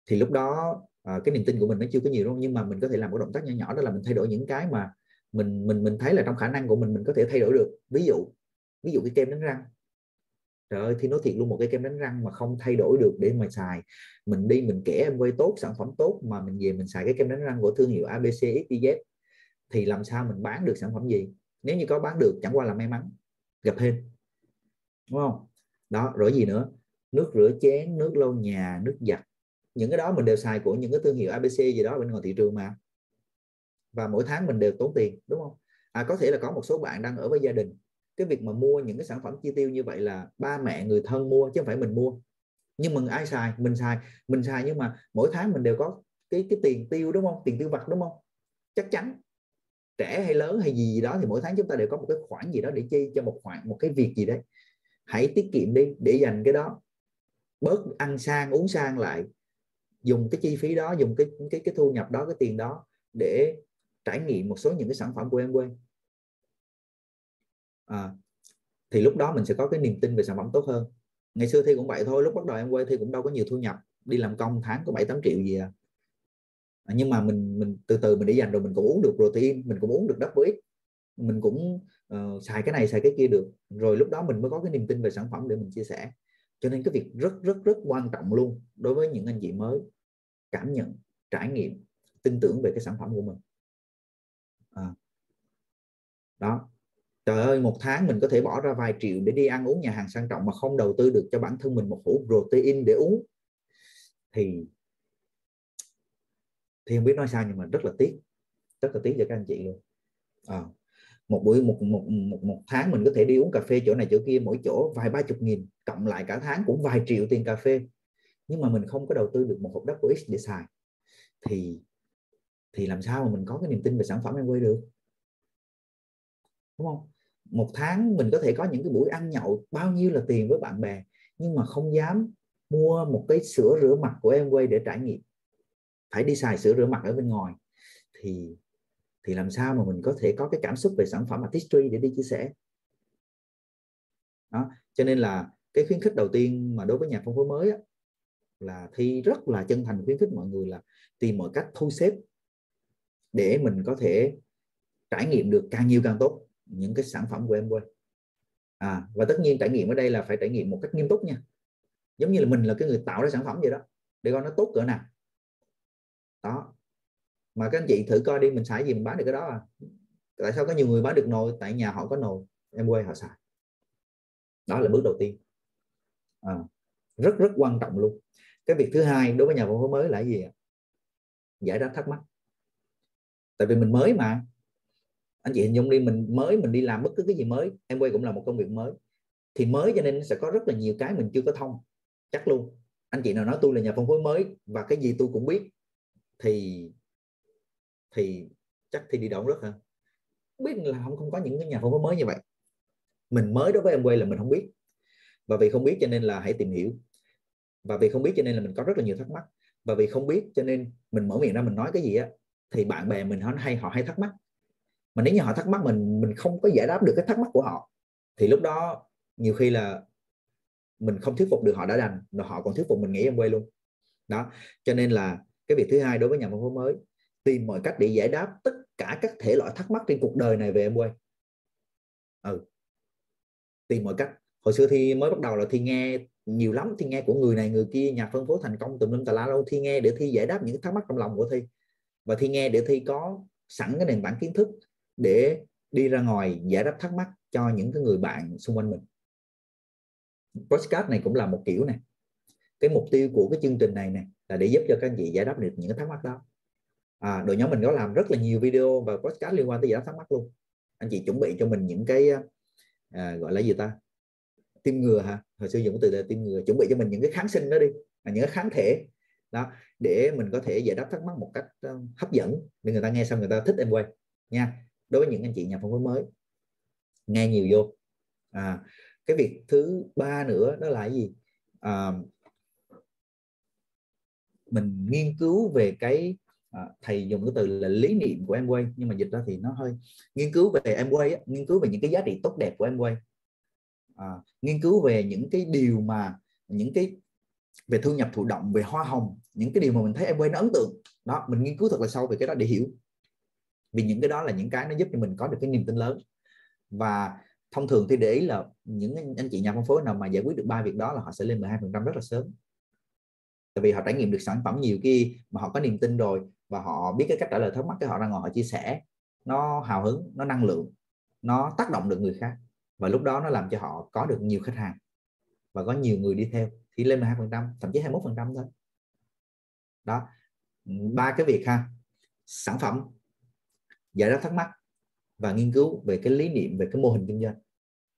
thì lúc đó à, cái niềm tin của mình nó chưa có nhiều đâu nhưng mà mình có thể làm một động tác nhỏ nhỏ đó là mình thay đổi những cái mà mình mình mình thấy là trong khả năng của mình mình có thể thay đổi được. Ví dụ ví dụ cái kem đánh răng. Trời ơi thì nói thiệt luôn một cái kem đánh răng mà không thay đổi được để mà xài. Mình đi mình kể em quay tốt sản phẩm tốt mà mình về mình xài cái kem đánh răng của thương hiệu ABC XYZ thì làm sao mình bán được sản phẩm gì? Nếu như có bán được chẳng qua là may mắn gặp hên đúng không? Đó rồi gì nữa? Nước rửa chén nước lau nhà nước giặt. Những cái đó mình đều xài của những cái thương hiệu ABC gì đó bên ngoài thị trường mà. Và mỗi tháng mình đều tốn tiền đúng không? À, có thể là có một số bạn đang ở với gia đình. Cái việc mà mua những cái sản phẩm chi tiêu như vậy là ba mẹ người thân mua chứ không phải mình mua. Nhưng mà ai xài? Mình xài. Mình xài nhưng mà mỗi tháng mình đều có cái cái tiền tiêu đúng không? Tiền tiêu vặt đúng không? Chắc chắn trẻ hay lớn hay gì, gì đó thì mỗi tháng chúng ta đều có một cái khoản gì đó để chi cho một khoản một cái việc gì đấy. Hãy tiết kiệm đi để dành cái đó. Bớt ăn sang uống sang lại. Dùng cái chi phí đó dùng cái cái cái thu nhập đó cái tiền đó để trải nghiệm một số những cái sản phẩm của em quên à, thì lúc đó mình sẽ có cái niềm tin về sản phẩm tốt hơn. Ngày xưa thi cũng vậy thôi lúc bắt đầu em quay thi cũng đâu có nhiều thu nhập. Đi làm công tháng có bảy tám triệu gì à. À, nhưng mà mình mình từ từ mình để dành rồi mình cũng uống được protein mình cũng uống được double X. Mình cũng uh, xài cái này xài cái kia được. Rồi lúc đó mình mới có cái niềm tin về sản phẩm để mình chia sẻ. Cho nên cái việc rất rất rất quan trọng luôn đối với những anh chị mới cảm nhận trải nghiệm tin tưởng về cái sản phẩm của mình. À. đó. Trời ơi một tháng mình có thể bỏ ra vài triệu để đi ăn uống nhà hàng sang trọng mà không đầu tư được cho bản thân mình một hũ protein để uống. Thì thì không biết nói sao nhưng mà rất là tiếc rất là tiếc cho các anh chị luôn. À, một buổi một, một một một tháng mình có thể đi uống cà phê chỗ này chỗ kia mỗi chỗ vài ba chục nghìn cộng lại cả tháng cũng vài triệu tiền cà phê. Nhưng mà mình không có đầu tư được một hộp đất của X để xài. Thì thì làm sao mà mình có cái niềm tin về sản phẩm em quay được? Đúng không? Một tháng mình có thể có những cái buổi ăn nhậu bao nhiêu là tiền với bạn bè nhưng mà không dám mua một cái sữa rửa mặt của em quay để trải nghiệm phải đi xài sữa rửa mặt ở bên ngoài thì thì làm sao mà mình có thể có cái cảm xúc về sản phẩm artistry để đi chia sẻ? Đó cho nên là cái khuyến khích đầu tiên mà đối với nhà phân phối mới á, là thi rất là chân thành khuyến khích mọi người là tìm mọi cách thu xếp để mình có thể trải nghiệm được càng nhiều càng tốt những cái sản phẩm của em quên à và tất nhiên trải nghiệm ở đây là phải trải nghiệm một cách nghiêm túc nha. Giống như là mình là cái người tạo ra sản phẩm vậy đó để coi nó tốt cỡ nào đó. Mà các anh chị thử coi đi mình xài gì mình bán được cái đó à. Tại sao có nhiều người bán được nồi tại nhà họ có nồi em quay họ xài. Đó là bước đầu tiên. À, rất rất quan trọng luôn. Cái việc thứ hai đối với nhà phân phối mới là gì giải đáp thắc mắc. Tại vì mình mới mà. Anh chị hình dung đi mình mới mình đi làm bất cứ cái gì mới em quay cũng là một công việc mới. Thì mới cho nên sẽ có rất là nhiều cái mình chưa có thông. Chắc luôn. Anh chị nào nói tôi là nhà phân phối mới và cái gì tôi cũng biết thì thì chắc thì đi động rất hả biết là không không có những cái nhà phân phối mới như vậy. Mình mới đối với em quay là mình không biết. Và vì không biết cho nên là hãy tìm hiểu. Và vì không biết cho nên là mình có rất là nhiều thắc mắc. Và vì không biết cho nên mình mở miệng ra mình nói cái gì á, thì bạn bè mình họ hay họ hay thắc mắc. Mà nếu như họ thắc mắc mình mình không có giải đáp được cái thắc mắc của họ, thì lúc đó nhiều khi là mình không thuyết phục được họ đã đành rồi họ còn thuyết phục mình nghĩ em quay luôn. Đó, cho nên là cái việc thứ hai đối với nhà phân phối mới, tìm mọi cách để giải đáp tất cả các thể loại thắc mắc trên cuộc đời này về em quay ừ. Tìm mọi cách. Hồi xưa thì mới bắt đầu là thi nghe nhiều lắm, thi nghe của người này, người kia nhà phân phối thành công tùm lum tà la đâu thi nghe để thi giải đáp những thắc mắc trong lòng của thi. Và thi nghe để thi có sẵn cái nền tảng kiến thức để đi ra ngoài giải đáp thắc mắc cho những cái người bạn xung quanh mình. Postcard này cũng là một kiểu này cái mục tiêu của cái chương trình này nè là để giúp cho các anh chị giải đáp được những cái thắc mắc đó. À, đội nhóm mình có làm rất là nhiều video và podcast liên quan tới giải đáp thắc mắc luôn. Anh chị chuẩn bị cho mình những cái à, gọi là gì ta? Tiêm ngừa hả? Hồi xưa dùng cái từ là tiêm ngừa. Chuẩn bị cho mình những cái kháng sinh đó đi. À, những cái kháng thể. Đó để mình có thể giải đáp thắc mắc một cách uh, hấp dẫn để người ta nghe xong người ta thích em quay. Nha. Đối với những anh chị nhà phân phối mới nghe nhiều vô. À, cái việc thứ ba nữa đó là cái gì? À, mình nghiên cứu về cái à, thầy dùng cái từ là lý niệm của em quay nhưng mà dịch ra thì nó hơi nghiên cứu về em quay nghiên cứu về những cái giá trị tốt đẹp của em quay à, nghiên cứu về những cái điều mà những cái về thu nhập thụ động về hoa hồng những cái điều mà mình thấy em quay nó ấn tượng. Đó mình nghiên cứu thật là sâu về cái đó để hiểu. Vì những cái đó là những cái nó giúp cho mình có được cái niềm tin lớn. Và thông thường thì để ý là những anh chị nhà phân phối nào mà giải quyết được ba việc đó là họ sẽ lên 12% rất là sớm tại vì họ trải nghiệm được sản phẩm nhiều kia mà họ có niềm tin rồi và họ biết cái cách trả lời thắc mắc cái họ ra ngồi họ chia sẻ nó hào hứng nó năng lượng nó tác động được người khác. Và lúc đó nó làm cho họ có được nhiều khách hàng và có nhiều người đi theo thì lên 12% thậm chí 21% thôi. Đó ba cái việc ha. Sản phẩm giải đáp thắc mắc và nghiên cứu về cái lý niệm về cái mô hình kinh doanh.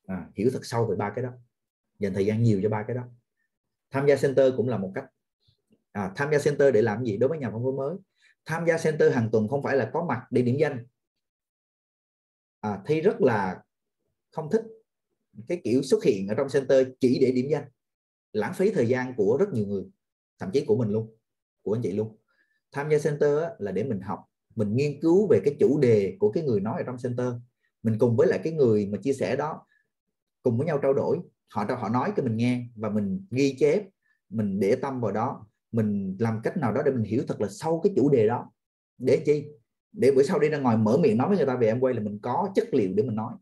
À, hiểu thật sâu về ba cái đó dành thời gian nhiều cho ba cái đó. Tham gia center cũng là một cách à, tham gia center để làm gì đối với nhà phân phối mới? Tham gia center hàng tuần không phải là có mặt để điểm danh. À, thi rất là không thích cái kiểu xuất hiện ở trong center chỉ để điểm danh. Lãng phí thời gian của rất nhiều người thậm chí của mình luôn của anh chị luôn. Tham gia center là để mình học mình nghiên cứu về cái chủ đề của cái người nói ở trong center. Mình cùng với lại cái người mà chia sẻ đó cùng với nhau trao đổi. Họ họ nói cho mình nghe và mình ghi chép mình để tâm vào đó mình làm cách nào đó để mình hiểu thật là sâu cái chủ đề đó. Để chi? Để bữa sau đi ra ngoài mở miệng nói với người ta về em quay là mình có chất liệu để mình nói.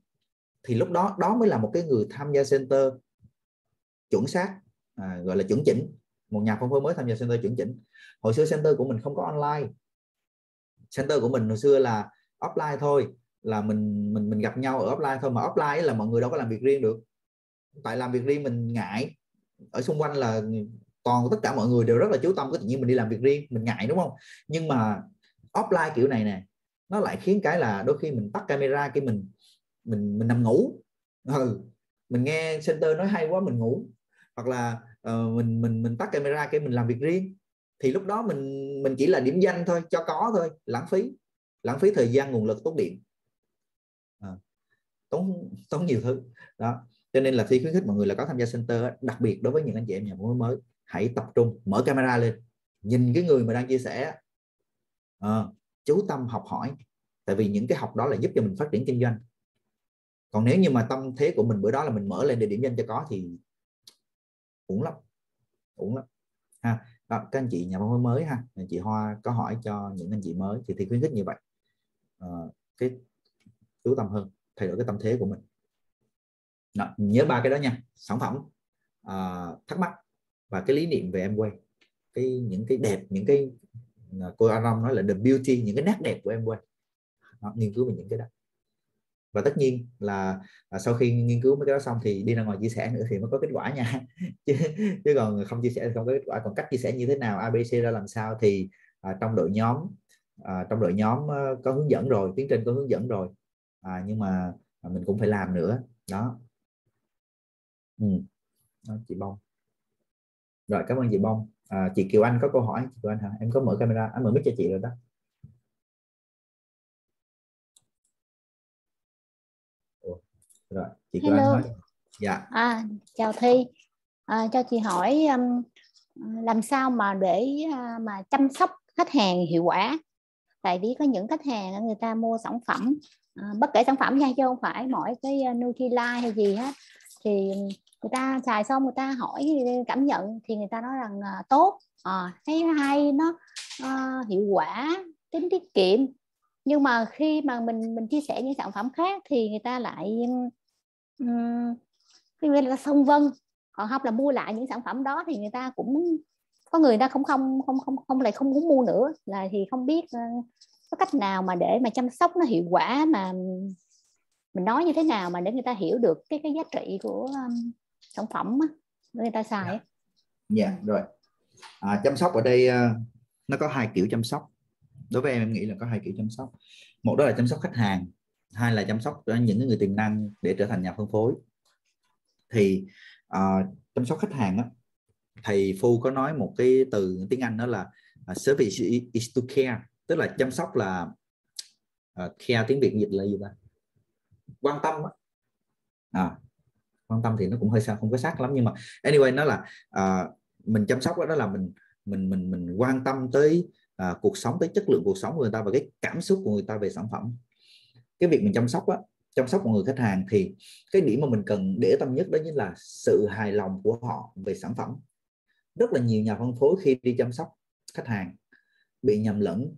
Thì lúc đó đó mới là một cái người tham gia center chuẩn xác à, gọi là chuẩn chỉnh. Một nhà phân phối mới tham gia center chuẩn chỉnh. Hồi xưa center của mình không có online. Center của mình hồi xưa là offline thôi là mình mình mình gặp nhau ở offline thôi mà offline là mọi người đâu có làm việc riêng được. Tại làm việc riêng mình ngại. Ở xung quanh là còn tất cả mọi người đều rất là chú tâm Có tự nhiên mình đi làm việc riêng mình ngại đúng không? Nhưng mà offline kiểu này nè nó lại khiến cái là đôi khi mình tắt camera khi mình mình mình nằm ngủ. Ừ. mình nghe center nói hay quá mình ngủ. Hoặc là uh, mình mình mình tắt camera cái mình làm việc riêng. Thì lúc đó mình mình chỉ là điểm danh thôi cho có thôi lãng phí. Lãng phí thời gian nguồn lực tốn điện. À, tốn tốn nhiều thứ. Đó cho nên là khi khuyến khích mọi người là có tham gia center đặc biệt đối với những anh chị em nhà mới mới hãy tập trung mở camera lên. Nhìn cái người mà đang chia sẻ à, chú tâm học hỏi. Tại vì những cái học đó là giúp cho mình phát triển kinh doanh. Còn nếu như mà tâm thế của mình bữa đó là mình mở lên để điểm danh cho có thì uổng lắm uổng lắm. Ha đó, các anh chị nhà mới mới ha. Anh chị Hoa có hỏi cho những anh chị mới thì thì khuyến khích như vậy. À, cái chú tâm hơn thay đổi cái tâm thế của mình. Đó, nhớ ba cái đó nha. Sản phẩm à, thắc mắc và cái lý niệm về em quay cái những cái đẹp những cái à, cô Aram nói là the beauty những cái nét đẹp của em quay. Đó, nghiên cứu về những cái đó. Và tất nhiên là là sau khi nghiên cứu mấy cái đó xong thì đi ra ngoài chia sẻ nữa thì mới có kết quả nha. Chứ, chứ còn không chia sẻ thì không có kết quả. Còn cách chia sẻ như thế nào abc ra làm sao thì à, trong đội nhóm à, trong đội nhóm à, có hướng dẫn rồi tiến trình có hướng dẫn rồi. À, nhưng mà à, mình cũng phải làm nữa. Đó. Ừ. đó, chị bông rồi cảm ơn chị bông. À, chị kiều anh có câu hỏi. Chị kiều anh hả? Em có mở camera. Anh mở mic cho chị rồi đó. Rồi chị Hello. Anh nói dạ. À, chào Thi. À, cho chị hỏi um, làm sao mà để uh, mà chăm sóc khách hàng hiệu quả? Tại vì có những khách hàng người ta mua sản phẩm uh, bất kể sản phẩm nha chứ không phải mỗi cái uh, Nutrilite hay gì hết. Thì người ta xài xong người ta hỏi cảm nhận thì người ta nói rằng à, tốt. À, thấy hay nó à, hiệu quả tính tiết kiệm. Nhưng mà khi mà mình mình chia sẻ những sản phẩm khác thì người ta lại um, người ta xông vân còn học là mua lại những sản phẩm đó thì người ta cũng có người ta không không không không không lại không muốn mua nữa. Là thì không biết uh, có cách nào mà để mà chăm sóc nó hiệu quả mà mình nói như thế nào mà để người ta hiểu được cái cái giá trị của um, sản phẩm á, người ta xài dạ. yeah, rồi. À, chăm sóc ở đây uh, nó có hai kiểu chăm sóc. Đối với em em nghĩ là có hai kiểu chăm sóc. Một đó là chăm sóc khách hàng hai là chăm sóc những người tiềm năng để trở thành nhà phân phối. Thì uh, chăm sóc khách hàng á, thầy phu có nói một cái từ tiếng anh đó là uh, service is to care tức là chăm sóc là uh, care tiếng việt dịch là gì ta? Quan tâm á. À, quan tâm thì nó cũng hơi xa không có sát lắm. Nhưng mà anyway nó là uh, mình chăm sóc đó là mình mình mình mình quan tâm tới uh, cuộc sống tới chất lượng cuộc sống của người ta và cái cảm xúc của người ta về sản phẩm. Cái việc mình chăm sóc á chăm sóc một người khách hàng thì cái điểm mà mình cần để tâm nhất đó chính là sự hài lòng của họ về sản phẩm. Rất là nhiều nhà phân phối khi đi chăm sóc khách hàng bị nhầm lẫn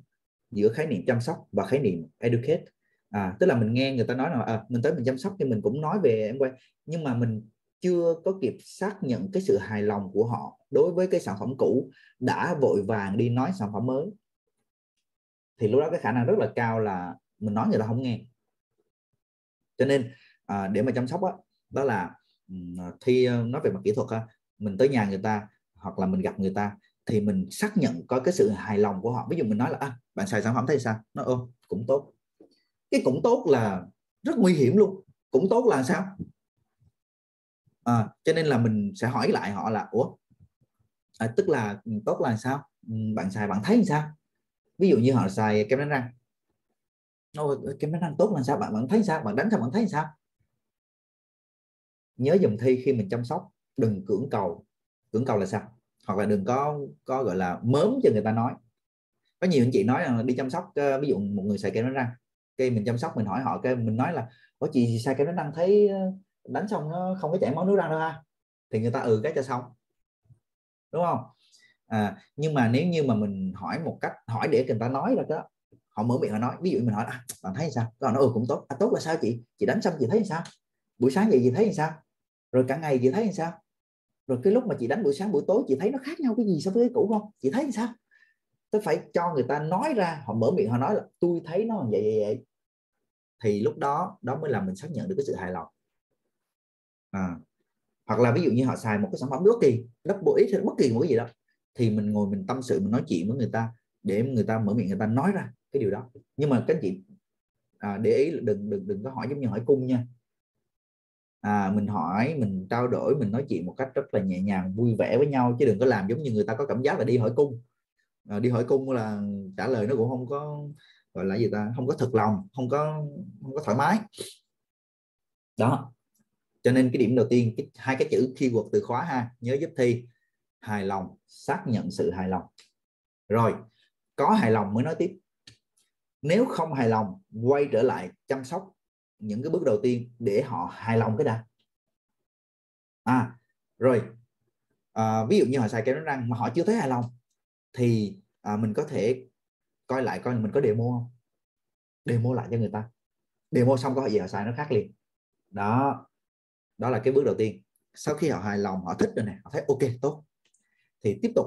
giữa khái niệm chăm sóc và khái niệm educate à tức là mình nghe người ta nói là à, mình tới mình chăm sóc thì mình cũng nói về em quay nhưng mà mình chưa có kịp xác nhận cái sự hài lòng của họ đối với cái sản phẩm cũ đã vội vàng đi nói sản phẩm mới. Thì lúc đó cái khả năng rất là cao là mình nói người ta không nghe. Cho nên à, để mà chăm sóc đó, đó là khi à, nói về mặt kỹ thuật ha, mình tới nhà người ta hoặc là mình gặp người ta thì mình xác nhận có cái sự hài lòng của họ. Ví dụ mình nói là à, bạn xài sản phẩm thấy sao? Nó ô cũng tốt cái cũng tốt là rất nguy hiểm luôn. Cũng tốt là sao? À, cho nên là mình sẽ hỏi lại họ là ủa? À, tức là ừ, tốt là sao? Ừ, bạn xài bạn thấy sao? Ví dụ như họ xài kem đánh răng. Ôi, kem đánh răng tốt là sao? Bạn bạn thấy sao? Bạn đánh sao bạn thấy sao? Nhớ dùm thi khi mình chăm sóc đừng cưỡng cầu. Cưỡng cầu là sao? Hoặc là đừng có có gọi là mớm cho người ta nói. Có nhiều anh chị nói là đi chăm sóc ờ, ví dụ một người xài kem đánh răng khi mình chăm sóc mình hỏi họ cái mình nói là có chị sao cái nó đang thấy ờ, đánh xong nó không có chảy máu nước ra đâu ha? Thì người ta ừ cái cho xong. Đúng không? À, nhưng mà nếu như mà mình hỏi một cách hỏi để người ta nói ra đó họ mở miệng họ nói. Ví dụ mình hỏi à, bạn thấy sao? Còn nó ừ cũng tốt. À, tốt là sao chị? Chị đánh xong chị thấy sao? Buổi sáng vậy chị thấy sao? Rồi cả ngày chị thấy sao? Rồi cái lúc mà chị đánh buổi sáng buổi tối chị thấy nó khác nhau cái gì so với cái cũ không? Chị thấy sao? Tôi phải cho người ta nói ra họ mở miệng họ nói là tôi thấy nó vậy vậy vậy thì lúc đó đó mới là mình xác nhận được cái sự hài lòng. À, hoặc là ví dụ như họ xài một cái sản phẩm bất kỳ double x hay bất kỳ một cái gì đó thì mình ngồi mình tâm sự mình nói chuyện với người ta để người ta mở miệng người ta nói ra cái điều đó. Nhưng mà các chị à, để ý đừng đừng đừng có hỏi giống như hỏi cung nha. À, mình hỏi mình trao đổi mình nói chuyện một cách rất là nhẹ nhàng vui vẻ với nhau chứ đừng có làm giống như người ta có cảm giác là đi hỏi cung. À, đi hỏi cung là trả lời nó cũng không có gọi là gì ta? Không có thật lòng không có không có thoải mái. Đó. Cho nên cái điểm đầu tiên cái, hai cái chữ keyword từ khóa ha nhớ giúp thi. Hài lòng xác nhận sự hài lòng. Rồi có hài lòng mới nói tiếp. Nếu không hài lòng quay trở lại chăm sóc những cái bước đầu tiên để họ hài lòng cái đã. À rồi. À, ví dụ như họ xài kem đánh răng mà họ chưa thấy hài lòng thì à, mình có thể coi lại coi mình có demo không? Demo lại cho người ta. Demo xong có gì họ xài nó khác liền. Đó. Đó là cái bước đầu tiên. Sau khi họ hài lòng họ thích rồi này họ thấy ok tốt. Thì tiếp tục.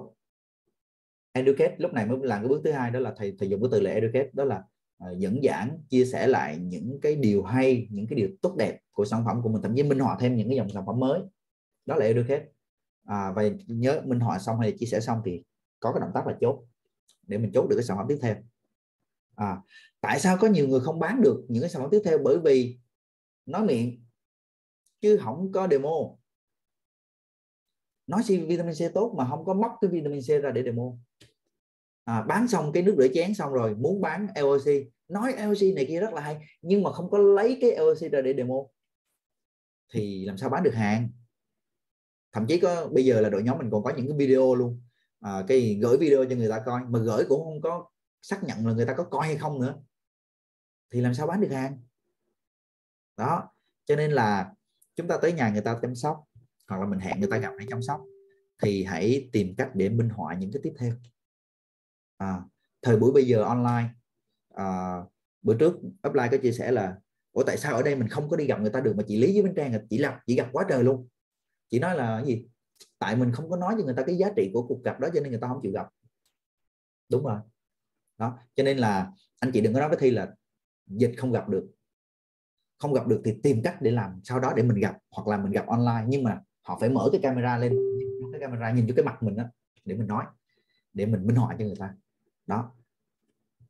Educate lúc này mới làm cái bước thứ hai đó là thầy thầy dùng cái từ là educate đó là uh, dẫn giảng chia sẻ lại những cái điều hay những cái điều tốt đẹp của sản phẩm của mình thậm chí minh họa thêm những cái dòng sản phẩm mới. Đó là educate. À, và nhớ minh họa xong hay chia sẻ xong thì có cái động tác là chốt để mình chốt được cái sản phẩm tiếp theo. À, tại sao có nhiều người không bán được những cái sản phẩm tiếp theo? Bởi vì nói miệng chứ không có demo. Nói vitamin C tốt mà không có móc cái vitamin C ra để demo. À, bán xong cái nước rửa chén xong rồi muốn bán LOC nói LOC này kia rất là hay nhưng mà không có lấy cái LOC ra để demo. Thì làm sao bán được hàng? Thậm chí có bây giờ là đội nhóm mình còn có những cái video luôn à, cái gửi video cho người ta coi mà gửi cũng không có xác nhận là người ta có coi hay không nữa. Thì làm sao bán được hàng? Đó cho nên là chúng ta tới nhà người ta chăm sóc hoặc là mình hẹn người ta gặp để chăm sóc thì hãy tìm cách để minh họa những cái tiếp theo. À, thời buổi bây giờ online à, bữa trước upline có chia sẻ là ủa tại sao ở đây mình không có đi gặp người ta được mà chị lý với bến trang à? chỉ gặp chỉ gặp quá trời luôn. Chị nói là cái gì? Tại mình không có nói cho người ta cái giá trị của cuộc gặp đó cho nên người ta không chịu gặp. Đúng rồi. Đó, cho nên là anh chị đừng có nói với thi là dịch không gặp được. Không gặp được thì tìm cách để làm sau đó để mình gặp hoặc là mình gặp online. Nhưng mà họ phải mở cái camera lên cái camera, nhìn cho cái mặt mình đó để mình nói, để mình minh họa cho người ta. Đó.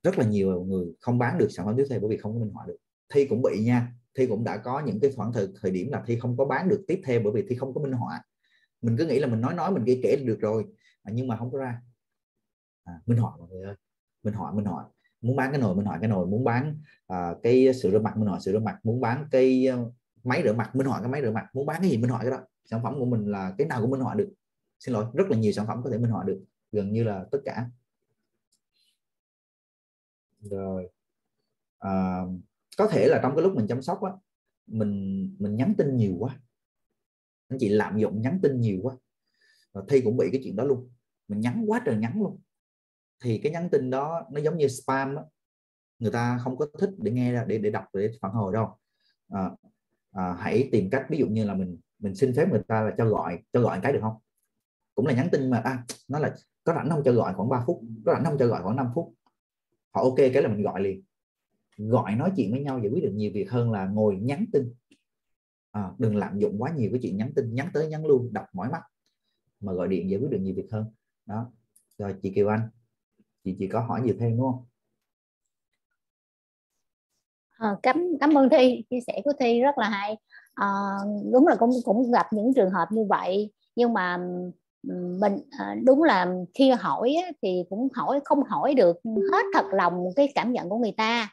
Rất là nhiều người không bán được sản phẩm tiếp theo bởi vì không có minh họa được. Thi cũng bị nha. Thi cũng đã có những cái khoảng thời thời điểm là thi không có bán được tiếp theo bởi vì thi không có minh họa mình cứ nghĩ là mình nói nói mình kể kể được rồi à, nhưng mà không có ra. À, mình hỏi mọi người ơi mình hỏi mình hỏi. Muốn bán cái nồi mình hỏi cái nồi. Muốn bán à, cái sữa rửa mặt mình hỏi sữa rửa mặt. Muốn bán cái ờ, máy rửa mặt mình hỏi cái máy rửa mặt. Muốn bán cái gì mình hỏi cái đó. Sản phẩm của mình là cái nào cũng mình hỏi được. Xin lỗi rất là nhiều sản phẩm có thể mình hỏi được. Gần như là tất cả. Rồi. À, có thể là trong cái lúc mình chăm sóc á mình mình nhắn tin nhiều quá anh chị lạm dụng nhắn tin nhiều quá. Và thi cũng bị cái chuyện đó luôn. Mình nhắn quá trời nhắn luôn. Thì cái nhắn tin đó nó giống như spam đó. người ta không có thích để nghe ra để để đọc để phản hồi đâu. À, à, hãy tìm cách ví dụ như là mình mình xin phép người ta là cho gọi cho gọi cái được không? Cũng là nhắn tin mà à, nó là có rảnh không cho gọi khoảng 3 phút có rảnh không cho gọi khoảng 5 phút. Họ ok cái là mình gọi liền. Gọi nói chuyện với nhau giải quyết được nhiều việc hơn là ngồi nhắn tin à, đừng lạm dụng quá nhiều cái chuyện nhắn tin nhắn tới nhắn luôn đọc mỏi mắt mà gọi điện giải quyết được nhiều việc hơn. Đó. Rồi chị Kiều Anh chị chị có hỏi gì thêm đúng không? À, cảm cảm ơn thi chia sẻ của thi rất là hay. À, đúng là cũng cũng gặp những trường hợp như vậy nhưng mà mình đúng là khi hỏi thì cũng hỏi không hỏi được hết thật lòng cái cảm nhận của người ta.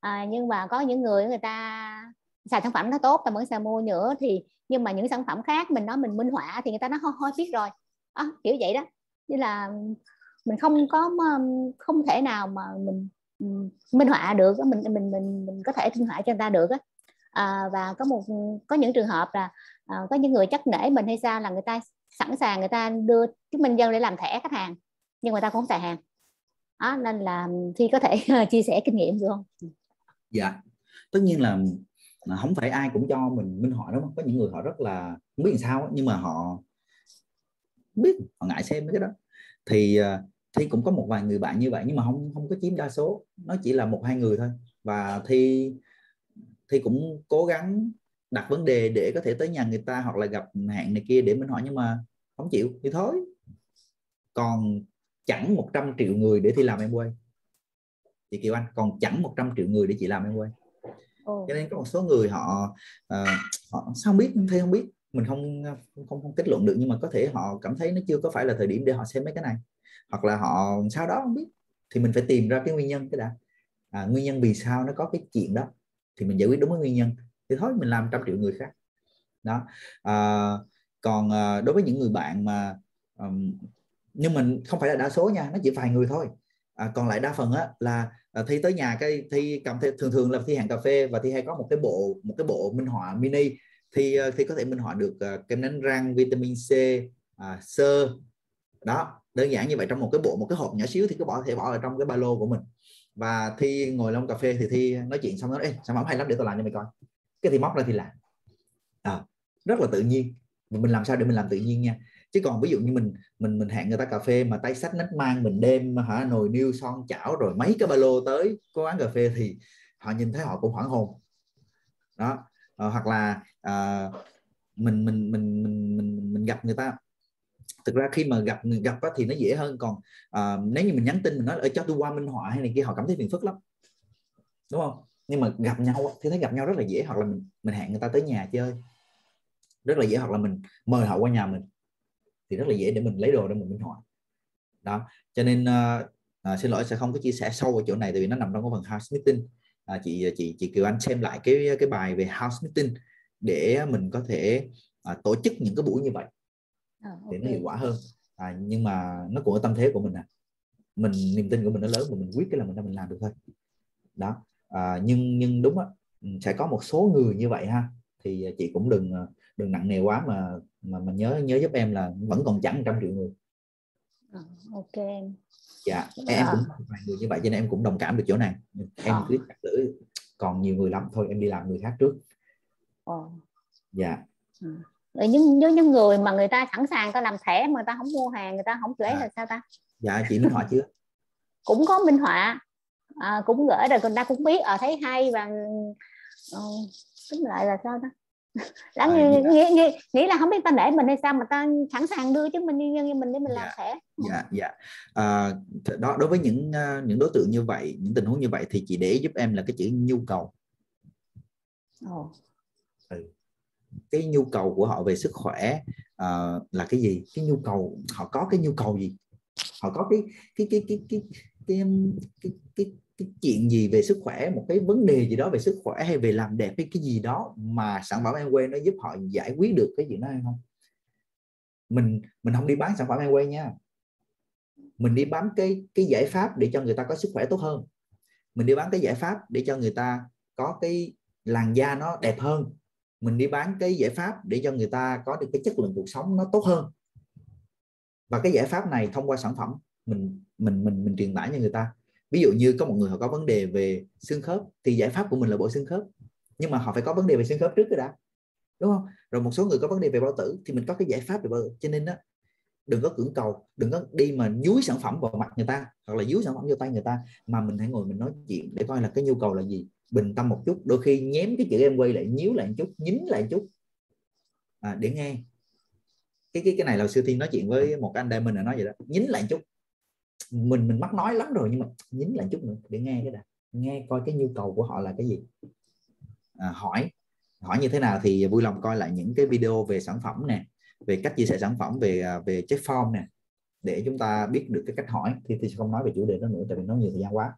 À, nhưng mà có những người người ta xài sản phẩm nó tốt ta mới xài mua nữa thì nhưng mà những sản phẩm khác mình nói mình minh họa thì người ta nó hơi biết rồi. À, kiểu vậy đó. Như là mình không có không thể nào mà mình minh họa được mình mình mình mình có thể minh họa cho người ta được á. À, và có một có những trường hợp là à, có những người chắc nể mình hay sao là người ta sẵn sàng người ta đưa chứng minh dân để làm thẻ khách hàng nhưng người ta cũng không xài hàng. Đó, nên là khi có thể chia sẻ kinh nghiệm được không? Dạ. Tất nhiên là không phải ai cũng cho mình minh họa đúng không có những người họ rất là, không biết làm sao nhưng mà họ biết, họ ngại xem cái đó. Thì ờ, thì thi cũng có một vài người bạn như vậy, nhưng mà không không có chiếm đa số, nó chỉ là một hai người thôi. Và thi thi cũng cố gắng đặt vấn đề để có thể tới nhà người ta hoặc là gặp hạn này kia để mình hỏi nhưng mà không chịu, thì thôi. Còn chẳng 100 triệu người để thi làm em quay chị Kiều Anh, còn chẳng 100 triệu người để chị làm em quay oh. cho nên có một số người họ uh, họ sao không biết thấy không biết. Mình không không không kết luận được nhưng mà có thể họ cảm thấy nó chưa có phải là thời điểm để họ xem mấy cái này. Hoặc là họ sau đó không biết. Thì mình phải tìm ra cái nguyên nhân cái đã. À, nguyên nhân vì sao nó có cái chuyện đó. Thì mình giải quyết đúng với nguyên nhân. Thì thôi mình làm trăm triệu người khác. Đó. À, còn à, đối với những người bạn mà um, nhưng mình không phải là đa số nha nó chỉ vài người thôi à, còn lại đa phần á là à, thi tới nhà cái thi cầm theo thường thường là thi hàng cà phê và thi hay có một cái bộ một cái bộ minh họa mini. Thì ờ, thì có thể minh họa được uh, kem đánh răng vitamin C à, sơ đó đơn giản như vậy trong một cái bộ một cái hộp nhỏ xíu thì cứ bỏ thể bỏ ở trong cái ba lô của mình. Và thi ngồi lông cà phê thì thi nói chuyện xong nói Ê, sản phẩm hay lắm để tôi làm cho mày coi. Cái thì móc ra thì làm. À, rất là tự nhiên. Mình làm sao để mình làm tự nhiên nha? Chứ còn ví dụ như mình mình mình hẹn người ta cà phê mà tay sách nách mang mình đem hả nồi niêu son chảo rồi mấy cái ba lô tới quán cà phê thì họ nhìn thấy họ cũng hoảng hồn. Đó à, hoặc là à, mình, mình mình mình mình mình gặp người ta. Thực ra khi mà gặp gặp á, thì nó dễ hơn còn à, nếu như mình nhắn tin mình nói ở cho tôi qua minh họa hay này kia họ cảm thấy phiền phức lắm. Đúng không? Nhưng mà gặp nhau thì thấy gặp nhau rất là dễ hoặc là mình mình hẹn người ta tới nhà chơi. Rất là dễ hoặc là mình mời họ qua nhà mình thì rất là dễ để mình lấy đồ để mình minh họa. Đó cho nên uh, xin lỗi sẽ không có chia sẻ sâu ở chỗ này tại vì nó nằm trong cái phần house meeting à, chị chị chị Kiều Anh xem lại cái cái bài về house meeting để mình có thể à, tổ chức những cái buổi như vậy à, okay. để nó hiệu quả hơn. À, nhưng mà nó cũng ở tâm thế của mình à. Mình niềm tin của mình nó lớn mà mình quyết cái là mình mình làm được thôi. Đó à, nhưng nhưng đúng á sẽ có một số người như vậy ha. Thì chị cũng đừng đừng nặng nề quá mà mà mà nhớ nhớ giúp em là vẫn còn chẳng trăm triệu người. À, ok dạ em à. cũng vài người như vậy cho nên em cũng đồng cảm được chỗ này. Em à. cứ giữ còn nhiều người lắm thôi em đi làm người khác trước. À. dạ. À rồi những những những người mà người ta sẵn sàng ta làm thẻ mà người ta không mua hàng người ta không chửi à. là sao ta? Dạ chị minh họa chưa? Cũng có minh họa. À, cũng gửi rồi người ta cũng biết ở à, thấy hay và uh, tính lại là sao ta đã à, nghĩ, nghĩ, nghĩ, nghĩ là không biết ta để mình hay sao mà ta sẵn sàng đưa chứng minh nhân dân mình để mình làm dạ, thẻ. Dạ dạ. À, đó đối với những uh, những đối tượng như vậy những tình huống như vậy thì chị để giúp em là cái chữ nhu cầu. Ồ. ừ. Cái nhu cầu của họ về sức khỏe uh, là cái gì? Cái nhu cầu họ có cái nhu cầu gì? Họ có cái cái cái cái cái cái cái, cái, cái chuyện gì về sức khỏe, một cái vấn đề gì đó về sức khỏe hay về làm đẹp hay cái gì đó mà sản phẩm Amway nó giúp họ giải quyết được cái chuyện đó hay không? Mình mình không đi bán sản phẩm Amway nha. Mình đi bán cái cái giải pháp để cho người ta có sức khỏe tốt hơn. Mình đi bán cái giải pháp để cho người ta có cái làn da nó đẹp hơn. Mình đi bán cái giải pháp để cho người ta có được cái chất lượng cuộc sống nó tốt hơn. Và cái giải pháp này thông qua sản phẩm, mình mình mình mình truyền tải cho người ta ví dụ như có một người họ có vấn đề về xương khớp thì giải pháp của mình là bộ xương khớp. Nhưng mà họ phải có vấn đề về xương khớp trước rồi đã đúng không? Rồi một số người có vấn đề về bao tử thì mình có cái giải pháp về bao tử. Cho nên đó đừng có cưỡng cầu đừng có đi mà dúi sản phẩm vào mặt người ta hoặc là dúi sản phẩm vô tay người ta mà mình hãy ngồi mình nói chuyện để coi là cái nhu cầu là gì. Bình tâm một chút đôi khi nhém cái chữ em quay lại nhíu lại một chút nhín lại một chút. À, để nghe. Cái cái cái này là sư thiên nói chuyện với một anh đây mình là nói vậy đó. Nhín lại một chút mình mình mắc nói lắm rồi nhưng mà nhín lại chút nữa để nghe cái đã. Nghe coi cái nhu cầu của họ là cái gì. À, hỏi. Hỏi như thế nào thì vui lòng coi lại những cái video về sản phẩm nè về cách chia sẻ sản phẩm về à, về check form nè để chúng ta biết được cái cách hỏi. Thì tôi sẽ không nói về chủ đề đó nữa tại vì nó nhiều thời gian quá.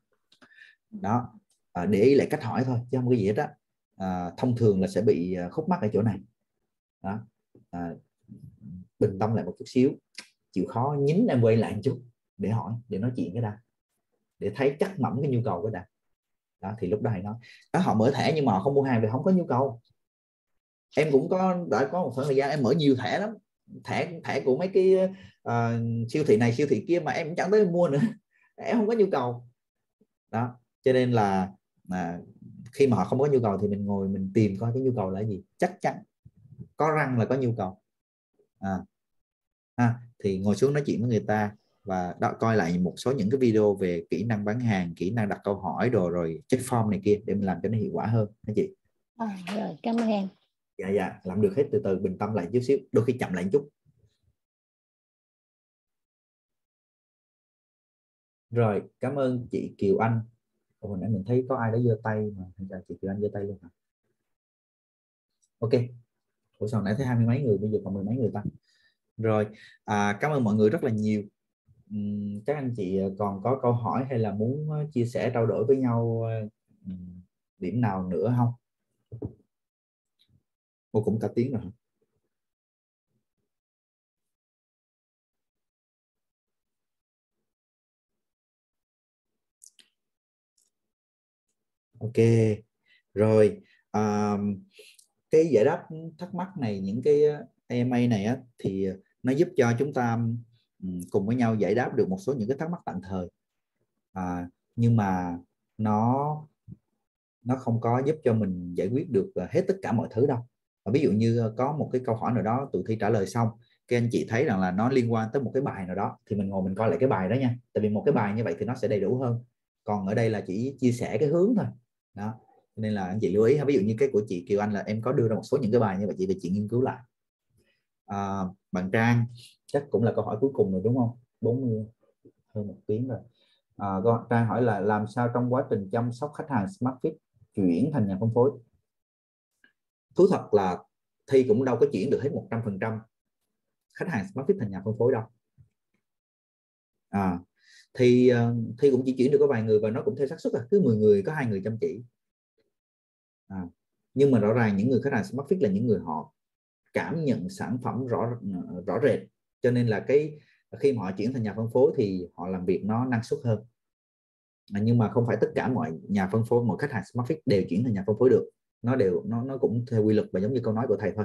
Đó. À, để ý lại cách hỏi thôi chứ không có gì hết á. À, thông thường là sẽ bị à, khúc mắc ở chỗ này. Đó. À, bình tâm lại một chút xíu. Chịu khó nhín em quay lại một chút để hỏi để nói chuyện cái đã để thấy chắc mẩm cái nhu cầu cái đã đó thì lúc đó hãy nói đó họ mở thẻ nhưng mà họ không mua hàng vì không có nhu cầu. Em cũng có đã có một khoảng thời gian em mở nhiều thẻ lắm thẻ thẻ của mấy cái uh, siêu thị này siêu thị kia mà em cũng chẳng tới mua nữa em không có nhu cầu. Đó cho nên là mà khi mà họ không có nhu cầu thì mình ngồi mình tìm coi cái nhu cầu là gì chắc chắn có răng là có nhu cầu. À, à thì ngồi xuống nói chuyện với người ta và đó, coi lại một số những cái video về kỹ năng bán hàng kỹ năng đặt câu hỏi đồ rồi check form này kia để mình làm cho nó hiệu quả hơn hả chị? À, rồi cảm ơn em. Dạ dạ làm được hết từ từ bình tâm lại chút xíu đôi khi chậm lại chút. Rồi cảm ơn chị Kiều Anh. Hồi nãy mình thấy có ai đó giơ tay mà thành ra chị Kiều Anh giơ tay luôn hả? Ok. Ủa sao nãy thấy hai mươi mấy người bây giờ còn mười mấy người ta. Rồi à, cảm ơn mọi người rất là nhiều các anh chị ờ, còn có câu hỏi hay là muốn ờ, chia sẻ trao đổi với nhau ờ, điểm nào nữa không? Ô cũng cả tiếng rồi ok rồi à, cái giải đáp thắc mắc này những cái AMA này á, thì nó giúp cho chúng ta cùng với nhau giải đáp được một số những cái thắc mắc tạm thời. À, nhưng mà nó nó không có giúp cho mình giải quyết được ờ, hết tất cả mọi thứ đâu. Và ví dụ như ờ, có một cái câu hỏi nào đó tụi thi trả lời xong các anh chị thấy rằng là nó liên quan tới một cái bài nào đó thì mình ngồi mình coi lại cái bài đó nha. Tại vì một cái bài như vậy thì nó sẽ đầy đủ hơn. Còn ở đây là chỉ chia sẻ cái hướng thôi. Đó nên là anh chị lưu ý ví dụ như cái của chị Kiều Anh là em có đưa ra một số những cái bài như vậy chị về chị nghiên cứu lại. À, bạn Trang. Chắc cũng là câu hỏi cuối cùng rồi đúng không? 40 hơn một tiếng rồi. À, câu Trang hỏi là làm sao trong quá trình chăm sóc khách hàng SmartFit chuyển thành nhà phân phối? Thú thật là thi cũng đâu có chuyển được hết 100% khách hàng SmartFit thành nhà phân phối đâu. À, thì ờ, thi cũng chỉ chuyển được có vài người và nó cũng theo xác suất là cứ 10 người có hai người chăm chỉ. À, nhưng mà rõ ràng những người khách hàng Smartfit là những người họ cảm nhận sản phẩm rõ ờ, rõ rệt. Cho nên là cái khi mà họ chuyển thành nhà phân phối thì họ làm việc nó năng suất hơn. À, nhưng mà không phải tất cả mọi nhà phân phối mọi khách hàng Smartfit đều chuyển thành nhà phân phối được. Nó đều nó nó cũng theo quy luật và giống như câu nói của thầy thôi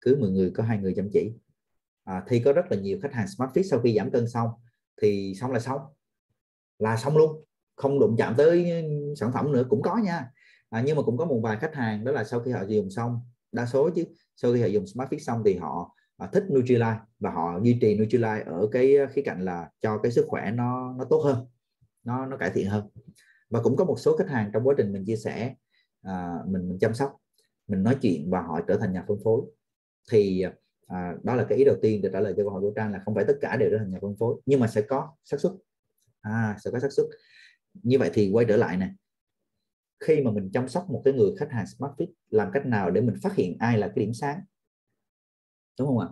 cứ 10 người có hai người chăm chỉ. À, thì có rất là nhiều khách hàng Smartfit sau khi giảm cân xong thì xong là xong. Là xong luôn không đụng chạm tới sản phẩm nữa cũng có nha. À, nhưng mà cũng có một vài khách hàng đó là sau khi họ dùng xong đa số chứ. Sau khi họ dùng smart fit xong thì họ, uh, thích Nutrilite và họ duy trì Nutrilite ở cái à, khía cạnh là cho cái sức khỏe nó nó tốt hơn nó nó cải thiện hơn. Và cũng có một số khách hàng trong quá trình mình chia sẻ uh, mình mình chăm sóc mình nói chuyện và họ trở thành nhà phân phối. Thì à, đó là cái ý đầu tiên để trả lời cho câu hỏi của trang là không phải tất cả đều trở thành nhà phân phối nhưng mà sẽ có xác suất. À, sẽ có xác suất. Như vậy thì quay trở lại này khi mà mình chăm sóc một cái người khách hàng smart fit, làm cách nào để mình phát hiện ai là cái điểm sáng? Đúng không ạ?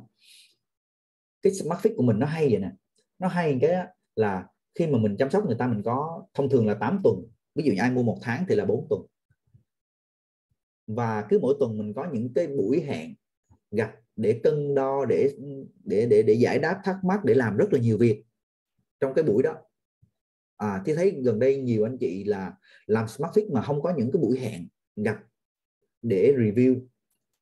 Cái smart fit của mình nó hay vậy nè. Nó hay cái là khi mà mình chăm sóc người ta, mình có, thông thường là 8 tuần, ví dụ như ai mua một tháng thì là 4 tuần. Và cứ mỗi tuần mình có những cái buổi hẹn gặp để cân đo, để để để để giải đáp thắc mắc, để làm rất là nhiều việc trong cái buổi đó à, thì thấy gần đây nhiều anh chị là làm smart fit mà không có những cái buổi hẹn gặp để review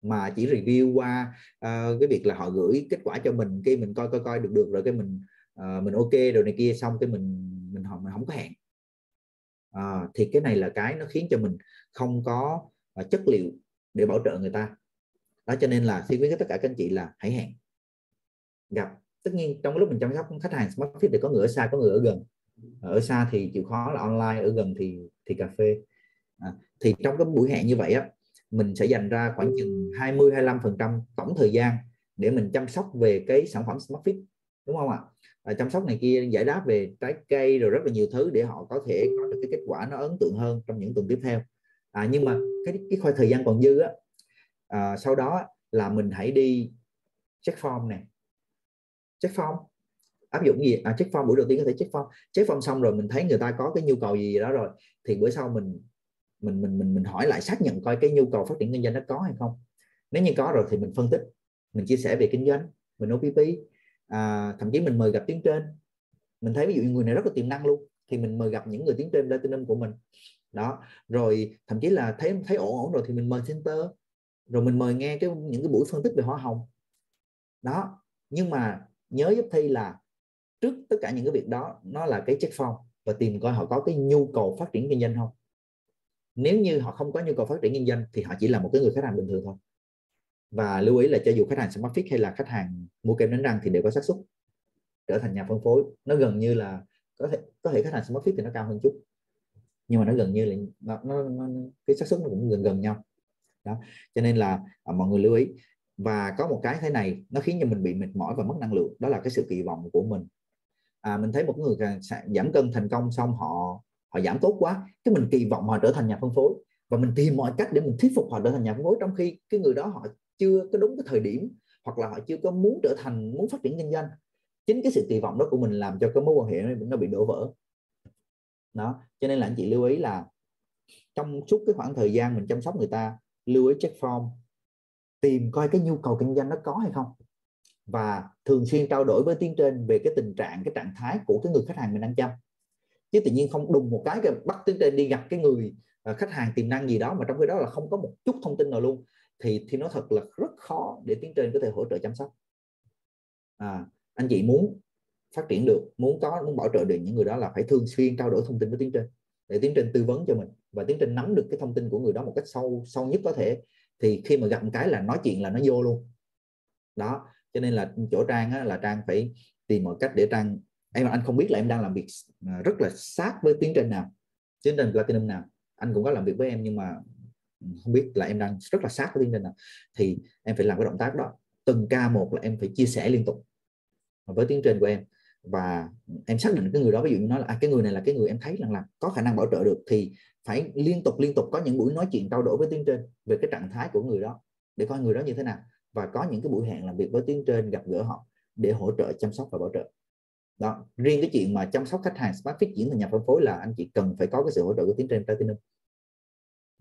mà chỉ review qua uh, cái việc là họ gửi kết quả cho mình cái mình coi coi coi được được rồi cái mình uh, mình ok rồi này kia xong cái mình mình họ mà không có hẹn. À, thì cái này là cái nó khiến cho mình không có uh, chất liệu để bảo trợ người ta. Đó cho nên là xin khuyến tất cả các anh chị là hãy hẹn gặp. Tất nhiên trong lúc mình chăm sóc khách hàng smart fit thì có người ở xa có người ở gần ở xa thì chịu khó là online ở gần thì thì cà phê. À, thì trong cái buổi hẹn như vậy á mình sẽ dành ra khoảng chừng 20 25 phần trăm tổng thời gian để mình chăm sóc về cái sản phẩm smart fit đúng không ạ? À, chăm sóc này kia giải đáp về trái cây rồi rất là nhiều thứ để họ có thể có được cái kết quả nó ấn tượng hơn trong những tuần tiếp theo. À, nhưng mà cái cái khoảng thời gian còn dư á à, sau đó là mình hãy đi check form này check form áp dụng gì? À check form buổi đầu tiên có thể check form. Check form xong rồi mình thấy người ta có cái nhu cầu gì đó rồi thì bữa sau mình mình mình mình mình hỏi lại xác nhận coi cái nhu cầu phát triển kinh doanh nó có hay không. Nếu như có rồi thì mình phân tích mình chia sẻ về kinh doanh mình OPP à, thậm chí mình mời gặp tiếng trên. Mình thấy ví dụ như người này rất là tiềm năng luôn thì mình mời gặp những người tiếng trên platinum của mình. Đó rồi thậm chí là thấy thấy ổn ổn rồi thì mình mời center rồi mình mời nghe cái những cái buổi phân tích về hoa hồng. Đó nhưng mà nhớ giúp thi là trước tất cả những cái việc đó nó là cái check form và tìm coi họ có cái nhu cầu phát triển kinh doanh không. Nếu như họ không có nhu cầu phát triển kinh doanh thì họ chỉ là một cái người khách hàng bình thường thôi. Và lưu ý là cho dù khách hàng smart fit hay là khách hàng mua kem đánh răng thì đều có xác suất trở thành nhà phân phối. Nó gần như là có thể có thể khách hàng smart fit thì nó cao hơn chút. Nhưng mà nó gần như là nó, nó, nó cái xác suất nó cũng gần gần nhau. Đó cho nên là à, mọi người lưu ý. Và có một cái thế này nó khiến cho mình bị mệt mỏi và mất năng lượng. Đó là cái sự kỳ vọng của mình à, mình thấy một người giảm cân thành công xong họ họ giảm tốt quá cái mình kỳ vọng họ trở thành nhà phân phối. Và mình tìm mọi cách để mình thuyết phục họ trở thành nhà phân phối trong khi cái người đó họ chưa có đúng cái thời điểm hoặc là họ chưa có muốn trở thành muốn phát triển kinh doanh. Chính cái sự kỳ vọng đó của mình làm cho cái mối quan hệ nó bị đổ vỡ. Đó cho nên là anh chị lưu ý là trong suốt cái khoảng thời gian mình chăm sóc người ta lưu ý check form tìm coi cái nhu cầu kinh doanh nó có hay không và thường xuyên trao đổi với tiến trên về cái tình trạng cái trạng thái của cái người khách hàng mình đang chăm. Chứ tự nhiên không đùng một cái bắt tiến trên đi gặp cái người ờ, khách hàng tiềm năng gì đó mà trong khi đó là không có một chút thông tin nào luôn thì thì nó thật là rất khó để tiến trên có thể hỗ trợ chăm sóc. À, anh chị muốn phát triển được muốn có muốn bảo trợ được những người đó là phải thường xuyên trao đổi thông tin với tiến trên để tiến trên tư vấn cho mình và tiến trên nắm được cái thông tin của người đó một cách sâu sâu nhất có thể. Thì khi mà gặp một cái là nói chuyện là nó vô luôn. Đó cho nên là chỗ trang á, là trang phải tìm mọi cách để trang em anh không biết là em đang làm việc à, rất là sát với tiến trình nào tiến trình platinum nào. Anh cũng có làm việc với em nhưng mà không biết là em đang rất là sát với tiến trình nào. Thì em phải làm cái động tác đó. Từng ca một là em phải chia sẻ liên tục với tiến trình của em. Và em xác định cái người đó ví dụ như nói là à, cái người này là cái người em thấy rằng là có khả năng bảo trợ được. Thì phải liên tục liên tục có những buổi nói chuyện trao đổi với tiến trên về cái trạng thái của người đó để coi người đó như thế nào và có những cái buổi hẹn làm việc với tiến trên gặp gỡ họ để hỗ trợ chăm sóc và bảo trợ. Đó, riêng cái chuyện mà chăm sóc khách hàng smart fit chuyển thành nhà phân phối là anh chị cần phải có cái sự hỗ trợ của tiến trên platinum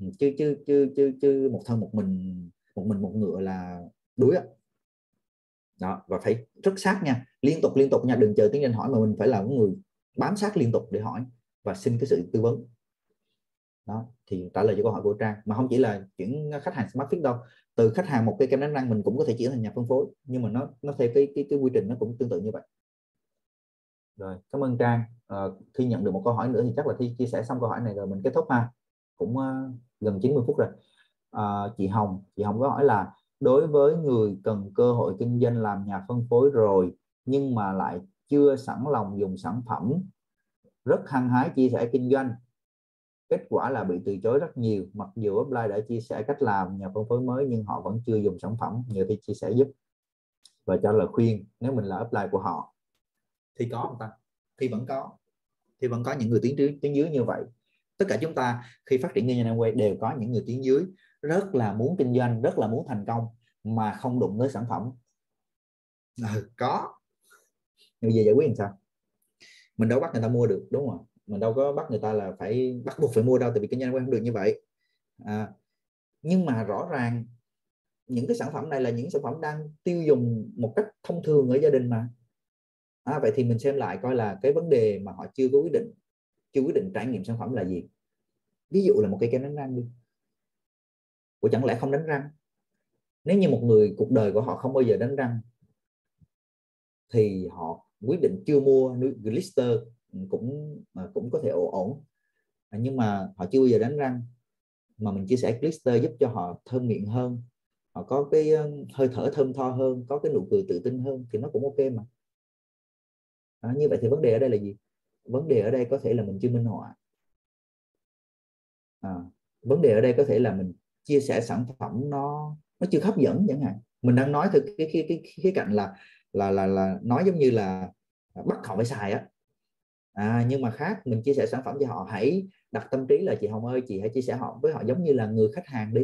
ừ, chứ chứ chứ chứ chứ một thân một mình một mình một ngựa là đuối đó. đó, và phải rất sát nha, liên tục liên tục nha, đừng chờ tiếng trên hỏi mà mình phải là người bám sát liên tục để hỏi và xin cái sự tư vấn. Đó, thì trả lời cho câu hỏi của trang. Mà không chỉ là chuyển khách hàng smart fit đâu từ khách hàng một cây kem đánh răng mình cũng có thể chuyển thành nhà phân phối nhưng mà nó nó theo cái cái cái quy trình nó cũng tương tự như vậy. Rồi cảm ơn trang. À, khi nhận được một câu hỏi nữa thì chắc là khi chia sẻ xong câu hỏi này rồi mình kết thúc ha. Cũng uh, gần 90 phút rồi. À, chị Hồng chị Hồng có hỏi là đối với người cần cơ hội kinh doanh làm nhà phân phối rồi nhưng mà lại chưa sẵn lòng dùng sản phẩm rất hăng hái chia sẻ kinh doanh kết quả là bị từ chối rất nhiều. Mặc dù upline đã chia sẻ cách làm nhà phân phối mới nhưng họ vẫn chưa dùng sản phẩm nhờ thì chia sẻ giúp. Và cho lời khuyên nếu mình là upline của họ thì có không ta? Thì vẫn có. Thì vẫn có những người tiến dưới tiến dưới như vậy. Tất cả chúng ta khi phát triển kinh doanh quay đều có những người tiến dưới rất là muốn kinh doanh rất là muốn thành công mà không đụng tới sản phẩm. Ừ, có. Bây giờ giải quyết làm sao? Mình đâu bắt người ta mua được đúng không mình đâu có bắt người ta là phải bắt buộc phải mua đâu tại vì kinh doanh không được như vậy. À, nhưng mà rõ ràng những cái sản phẩm này là những sản phẩm đang tiêu dùng một cách thông thường ở gia đình mà. À, vậy thì mình xem lại coi là cái vấn đề mà họ chưa có quyết định chưa quyết định trải nghiệm sản phẩm là gì. Ví dụ là một cây kem đánh răng đi. Của chẳng lẽ không đánh răng? Nếu như một người cuộc đời của họ không bao giờ đánh răng thì họ quyết định chưa mua glister cũng à, cũng có thể ổn à, nhưng mà họ chưa bao giờ đánh răng. Mà mình chia sẻ glister giúp cho họ thơm miệng hơn. Họ có cái hơi thở thơm tho hơn có cái nụ cười tự tin hơn thì nó cũng ok mà. À, như vậy thì vấn đề ở đây là gì? Vấn đề ở đây có thể là mình chưa minh họa. À, vấn đề ở đây có thể là mình chia sẻ sản phẩm nó nó chưa hấp dẫn chẳng hạn. Mình đang nói từ cái cái cái khía cạnh là là là là nói giống như là bắt họ phải xài á à, nhưng mà khác mình chia sẻ sản phẩm cho họ hãy đặt tâm trí là chị Hồng ơi chị hãy chia sẻ họ với họ giống như là người khách hàng đi.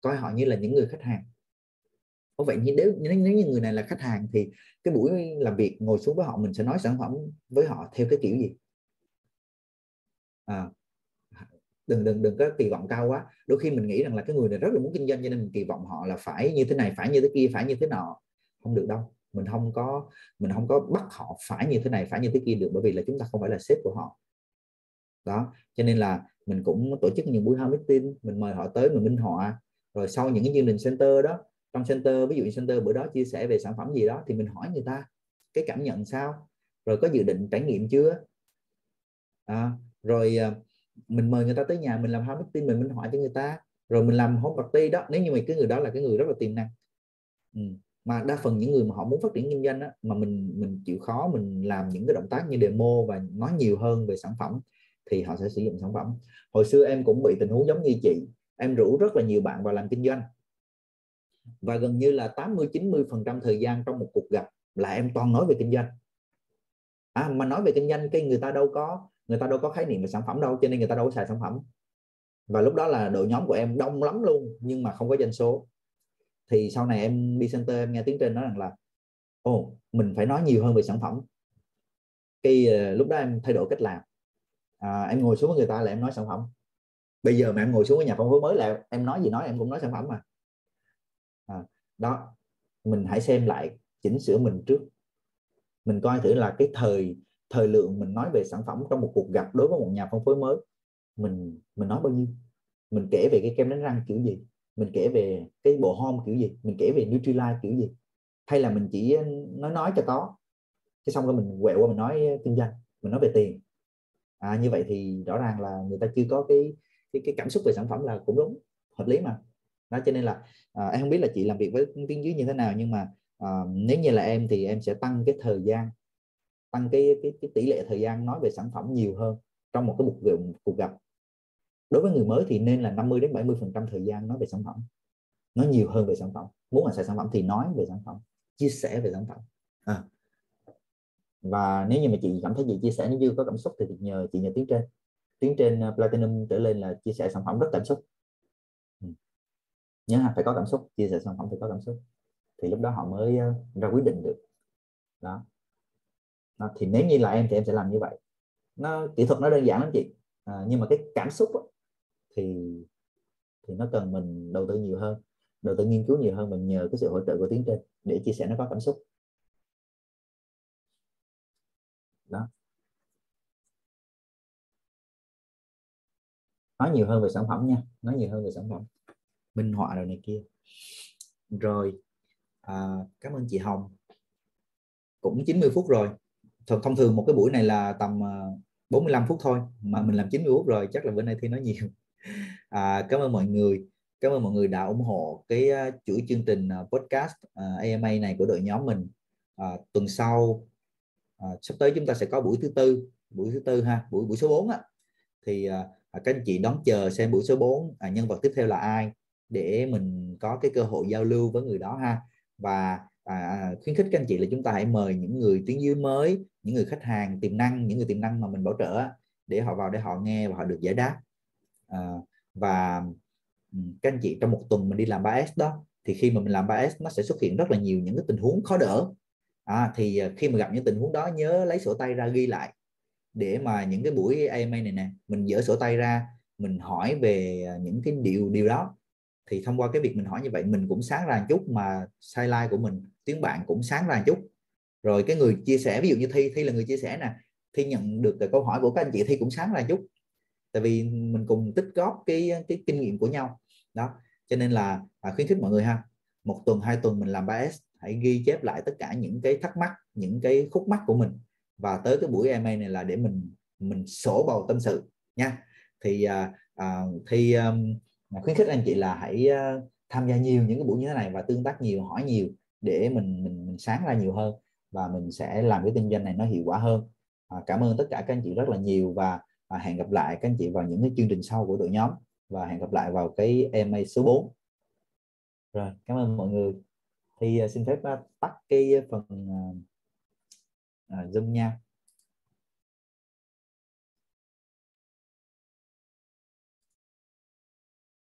Coi họ như là những người khách hàng. Có vậy như nếu, nếu nếu như người này là khách hàng thì cái buổi làm việc ngồi xuống với họ mình sẽ nói sản phẩm với họ theo cái kiểu gì? À, đừng đừng đừng có kỳ vọng cao quá. Đôi khi mình nghĩ rằng là cái người này rất là muốn kinh doanh cho nên mình kỳ vọng họ là phải như thế này phải như thế kia phải như thế nọ. Không được đâu mình không có mình không có bắt họ phải như thế này phải như thế kia được bởi vì là chúng ta không phải là sếp của họ. Đó cho nên là mình cũng tổ chức những buổi meeting mình mời họ tới mình minh họa. Rồi sau những cái chương trình center đó trong center ví dụ như center bữa đó chia sẻ về sản phẩm gì đó thì mình hỏi người ta cái cảm nhận sao? Rồi có dự định trải nghiệm chưa? À, rồi ờ, mình mời người ta tới nhà mình làm home meeting mình minh họa cho người ta. Rồi mình làm home party đó nếu như mà cái người đó là cái người rất là tiềm năng. Ừ mà đa phần những người mà họ muốn phát triển kinh doanh đó, mà mình mình chịu khó mình làm những cái động tác như demo và nói nhiều hơn về sản phẩm thì họ sẽ sử dụng sản phẩm. Hồi xưa em cũng bị tình huống giống như chị em rủ rất là nhiều bạn vào làm kinh doanh. Và gần như là 80 90 phần trăm thời gian trong một cuộc gặp là em toàn nói về kinh doanh. À, mà nói về kinh doanh cái người ta đâu có người ta đâu có khái niệm về sản phẩm đâu cho nên người ta đâu có xài sản phẩm. Và lúc đó là đội nhóm của em đông lắm luôn nhưng mà không có doanh số thì sau này em đi center em nghe tiếng trên nói rằng là ồ mình phải nói nhiều hơn về sản phẩm. Cái uh, lúc đó em thay đổi cách làm. À, em ngồi xuống với người ta là em nói sản phẩm. Bây giờ mà em ngồi xuống với nhà phân phối mới là em nói gì nói em cũng nói sản phẩm mà. À, đó mình hãy xem lại chỉnh sửa mình trước. Mình coi thử là cái thời thời lượng mình nói về sản phẩm trong một cuộc gặp đối với một nhà phân phối mới mình mình nói bao nhiêu? Mình kể về cái kem đánh răng kiểu gì? Mình kể về cái bộ home kiểu gì mình kể về Nutrilite kiểu gì hay là mình chỉ ờ, nói nói cho có. Cái xong rồi mình quẹo qua mình nói ờ, kinh doanh mình nói về tiền. À, như vậy thì rõ ràng là người ta chưa có cái cái, cái cảm xúc về sản phẩm là cũng đúng hợp lý mà. Đó cho nên là à, em không biết là chị làm việc với tiếng dưới như thế nào nhưng mà à, nếu như là em thì em sẽ tăng cái thời gian tăng cái, cái cái tỷ lệ thời gian nói về sản phẩm nhiều hơn trong một cái cuộc gặp, cuộc gặp đối với người mới thì nên là 50 đến 70 phần trăm thời gian nói về sản phẩm. Nói nhiều hơn về sản phẩm. Muốn là xài sản phẩm thì nói về sản phẩm chia sẻ về sản phẩm. À. và nếu như mà chị cảm thấy gì chia sẻ nếu chưa có cảm xúc thì nhờ chị nhờ tiếng trên. Tiếng trên à, platinum trở lên là chia sẻ sản phẩm rất cảm xúc. Ừ. nhớ phải có cảm xúc chia sẻ sản phẩm phải có cảm xúc. Thì lúc đó họ mới à, ra quyết định được. Đó. Đó, thì nếu như là em thì em sẽ làm như vậy. Nó kỹ thuật nó đơn giản lắm chị. À, nhưng mà cái cảm xúc đó, thì thì nó cần mình đầu tư nhiều hơn đầu tư nghiên cứu nhiều hơn mình nhờ cái sự hỗ trợ của tiếng trên để chia sẻ nó có cảm xúc. Đó. Nói nhiều hơn về sản phẩm nha nói nhiều hơn về sản phẩm. Minh họa rồi này kia. Rồi à, cảm ơn chị Hồng. Cũng 90 phút rồi. Thông thường một cái buổi này là tầm à, 45 phút thôi mà mình làm 90 phút rồi chắc là bữa nay thi nói nhiều à, cảm ơn mọi người. Cảm ơn mọi người đã ủng hộ cái uh, chuỗi chương trình uh, podcast à, uh, AMA này của đội nhóm mình. Uh, tuần sau uh, sắp tới chúng ta sẽ có buổi thứ tư buổi thứ tư ha buổi buổi số 4 á. Thì uh, các anh chị đón chờ xem buổi số 4 uh, nhân vật tiếp theo là ai để mình có cái cơ hội giao lưu với người đó ha. Và à, khuyến khích các anh chị là chúng ta hãy mời những người tuyến dưới mới những người khách hàng tiềm năng những người tiềm năng mà mình bảo trợ để họ vào để họ nghe và họ được giải đáp à, và ừ, các anh chị trong một tuần mình đi làm 3S đó thì khi mà mình làm 3S nó sẽ xuất hiện rất là nhiều những cái tình huống khó đỡ. À, thì ờ, khi mà gặp những tình huống đó nhớ lấy sổ tay ra ghi lại để mà những cái buổi AMA này nè mình dỡ sổ tay ra mình hỏi về ờ, những cái điều điều đó. Thì thông qua cái việc mình hỏi như vậy mình cũng sáng ra một chút mà sai like của mình tiếng bạn cũng sáng ra một chút. Rồi cái người chia sẻ ví dụ như thi thi là người chia sẻ nè thi nhận được cái câu hỏi của các anh chị thi cũng sáng ra một chút tại vì mình cùng tích góp cái cái kinh nghiệm của nhau. Đó cho nên là à, khuyến khích mọi người ha một tuần hai tuần mình làm 3S hãy ghi chép lại tất cả những cái thắc mắc những cái khúc mắc của mình. Và tới cái buổi EMA này là để mình mình sổ bầu tâm sự nha. Thì à, à, thì um, à, khuyến khích anh chị là hãy uh, tham gia nhiều những cái buổi như thế này và tương tác nhiều hỏi nhiều để mình mình mình sáng ra nhiều hơn và mình sẽ làm cái kinh doanh này nó hiệu quả hơn. À, cảm ơn tất cả các anh chị rất là nhiều và à, hẹn gặp lại các anh chị vào những cái chương trình sau của đội nhóm. Và hẹn gặp lại vào cái EMA số 4 rồi cảm ơn mọi người. Thì uh, xin phép uh, tắt cái phần uh, uh, zoom nha.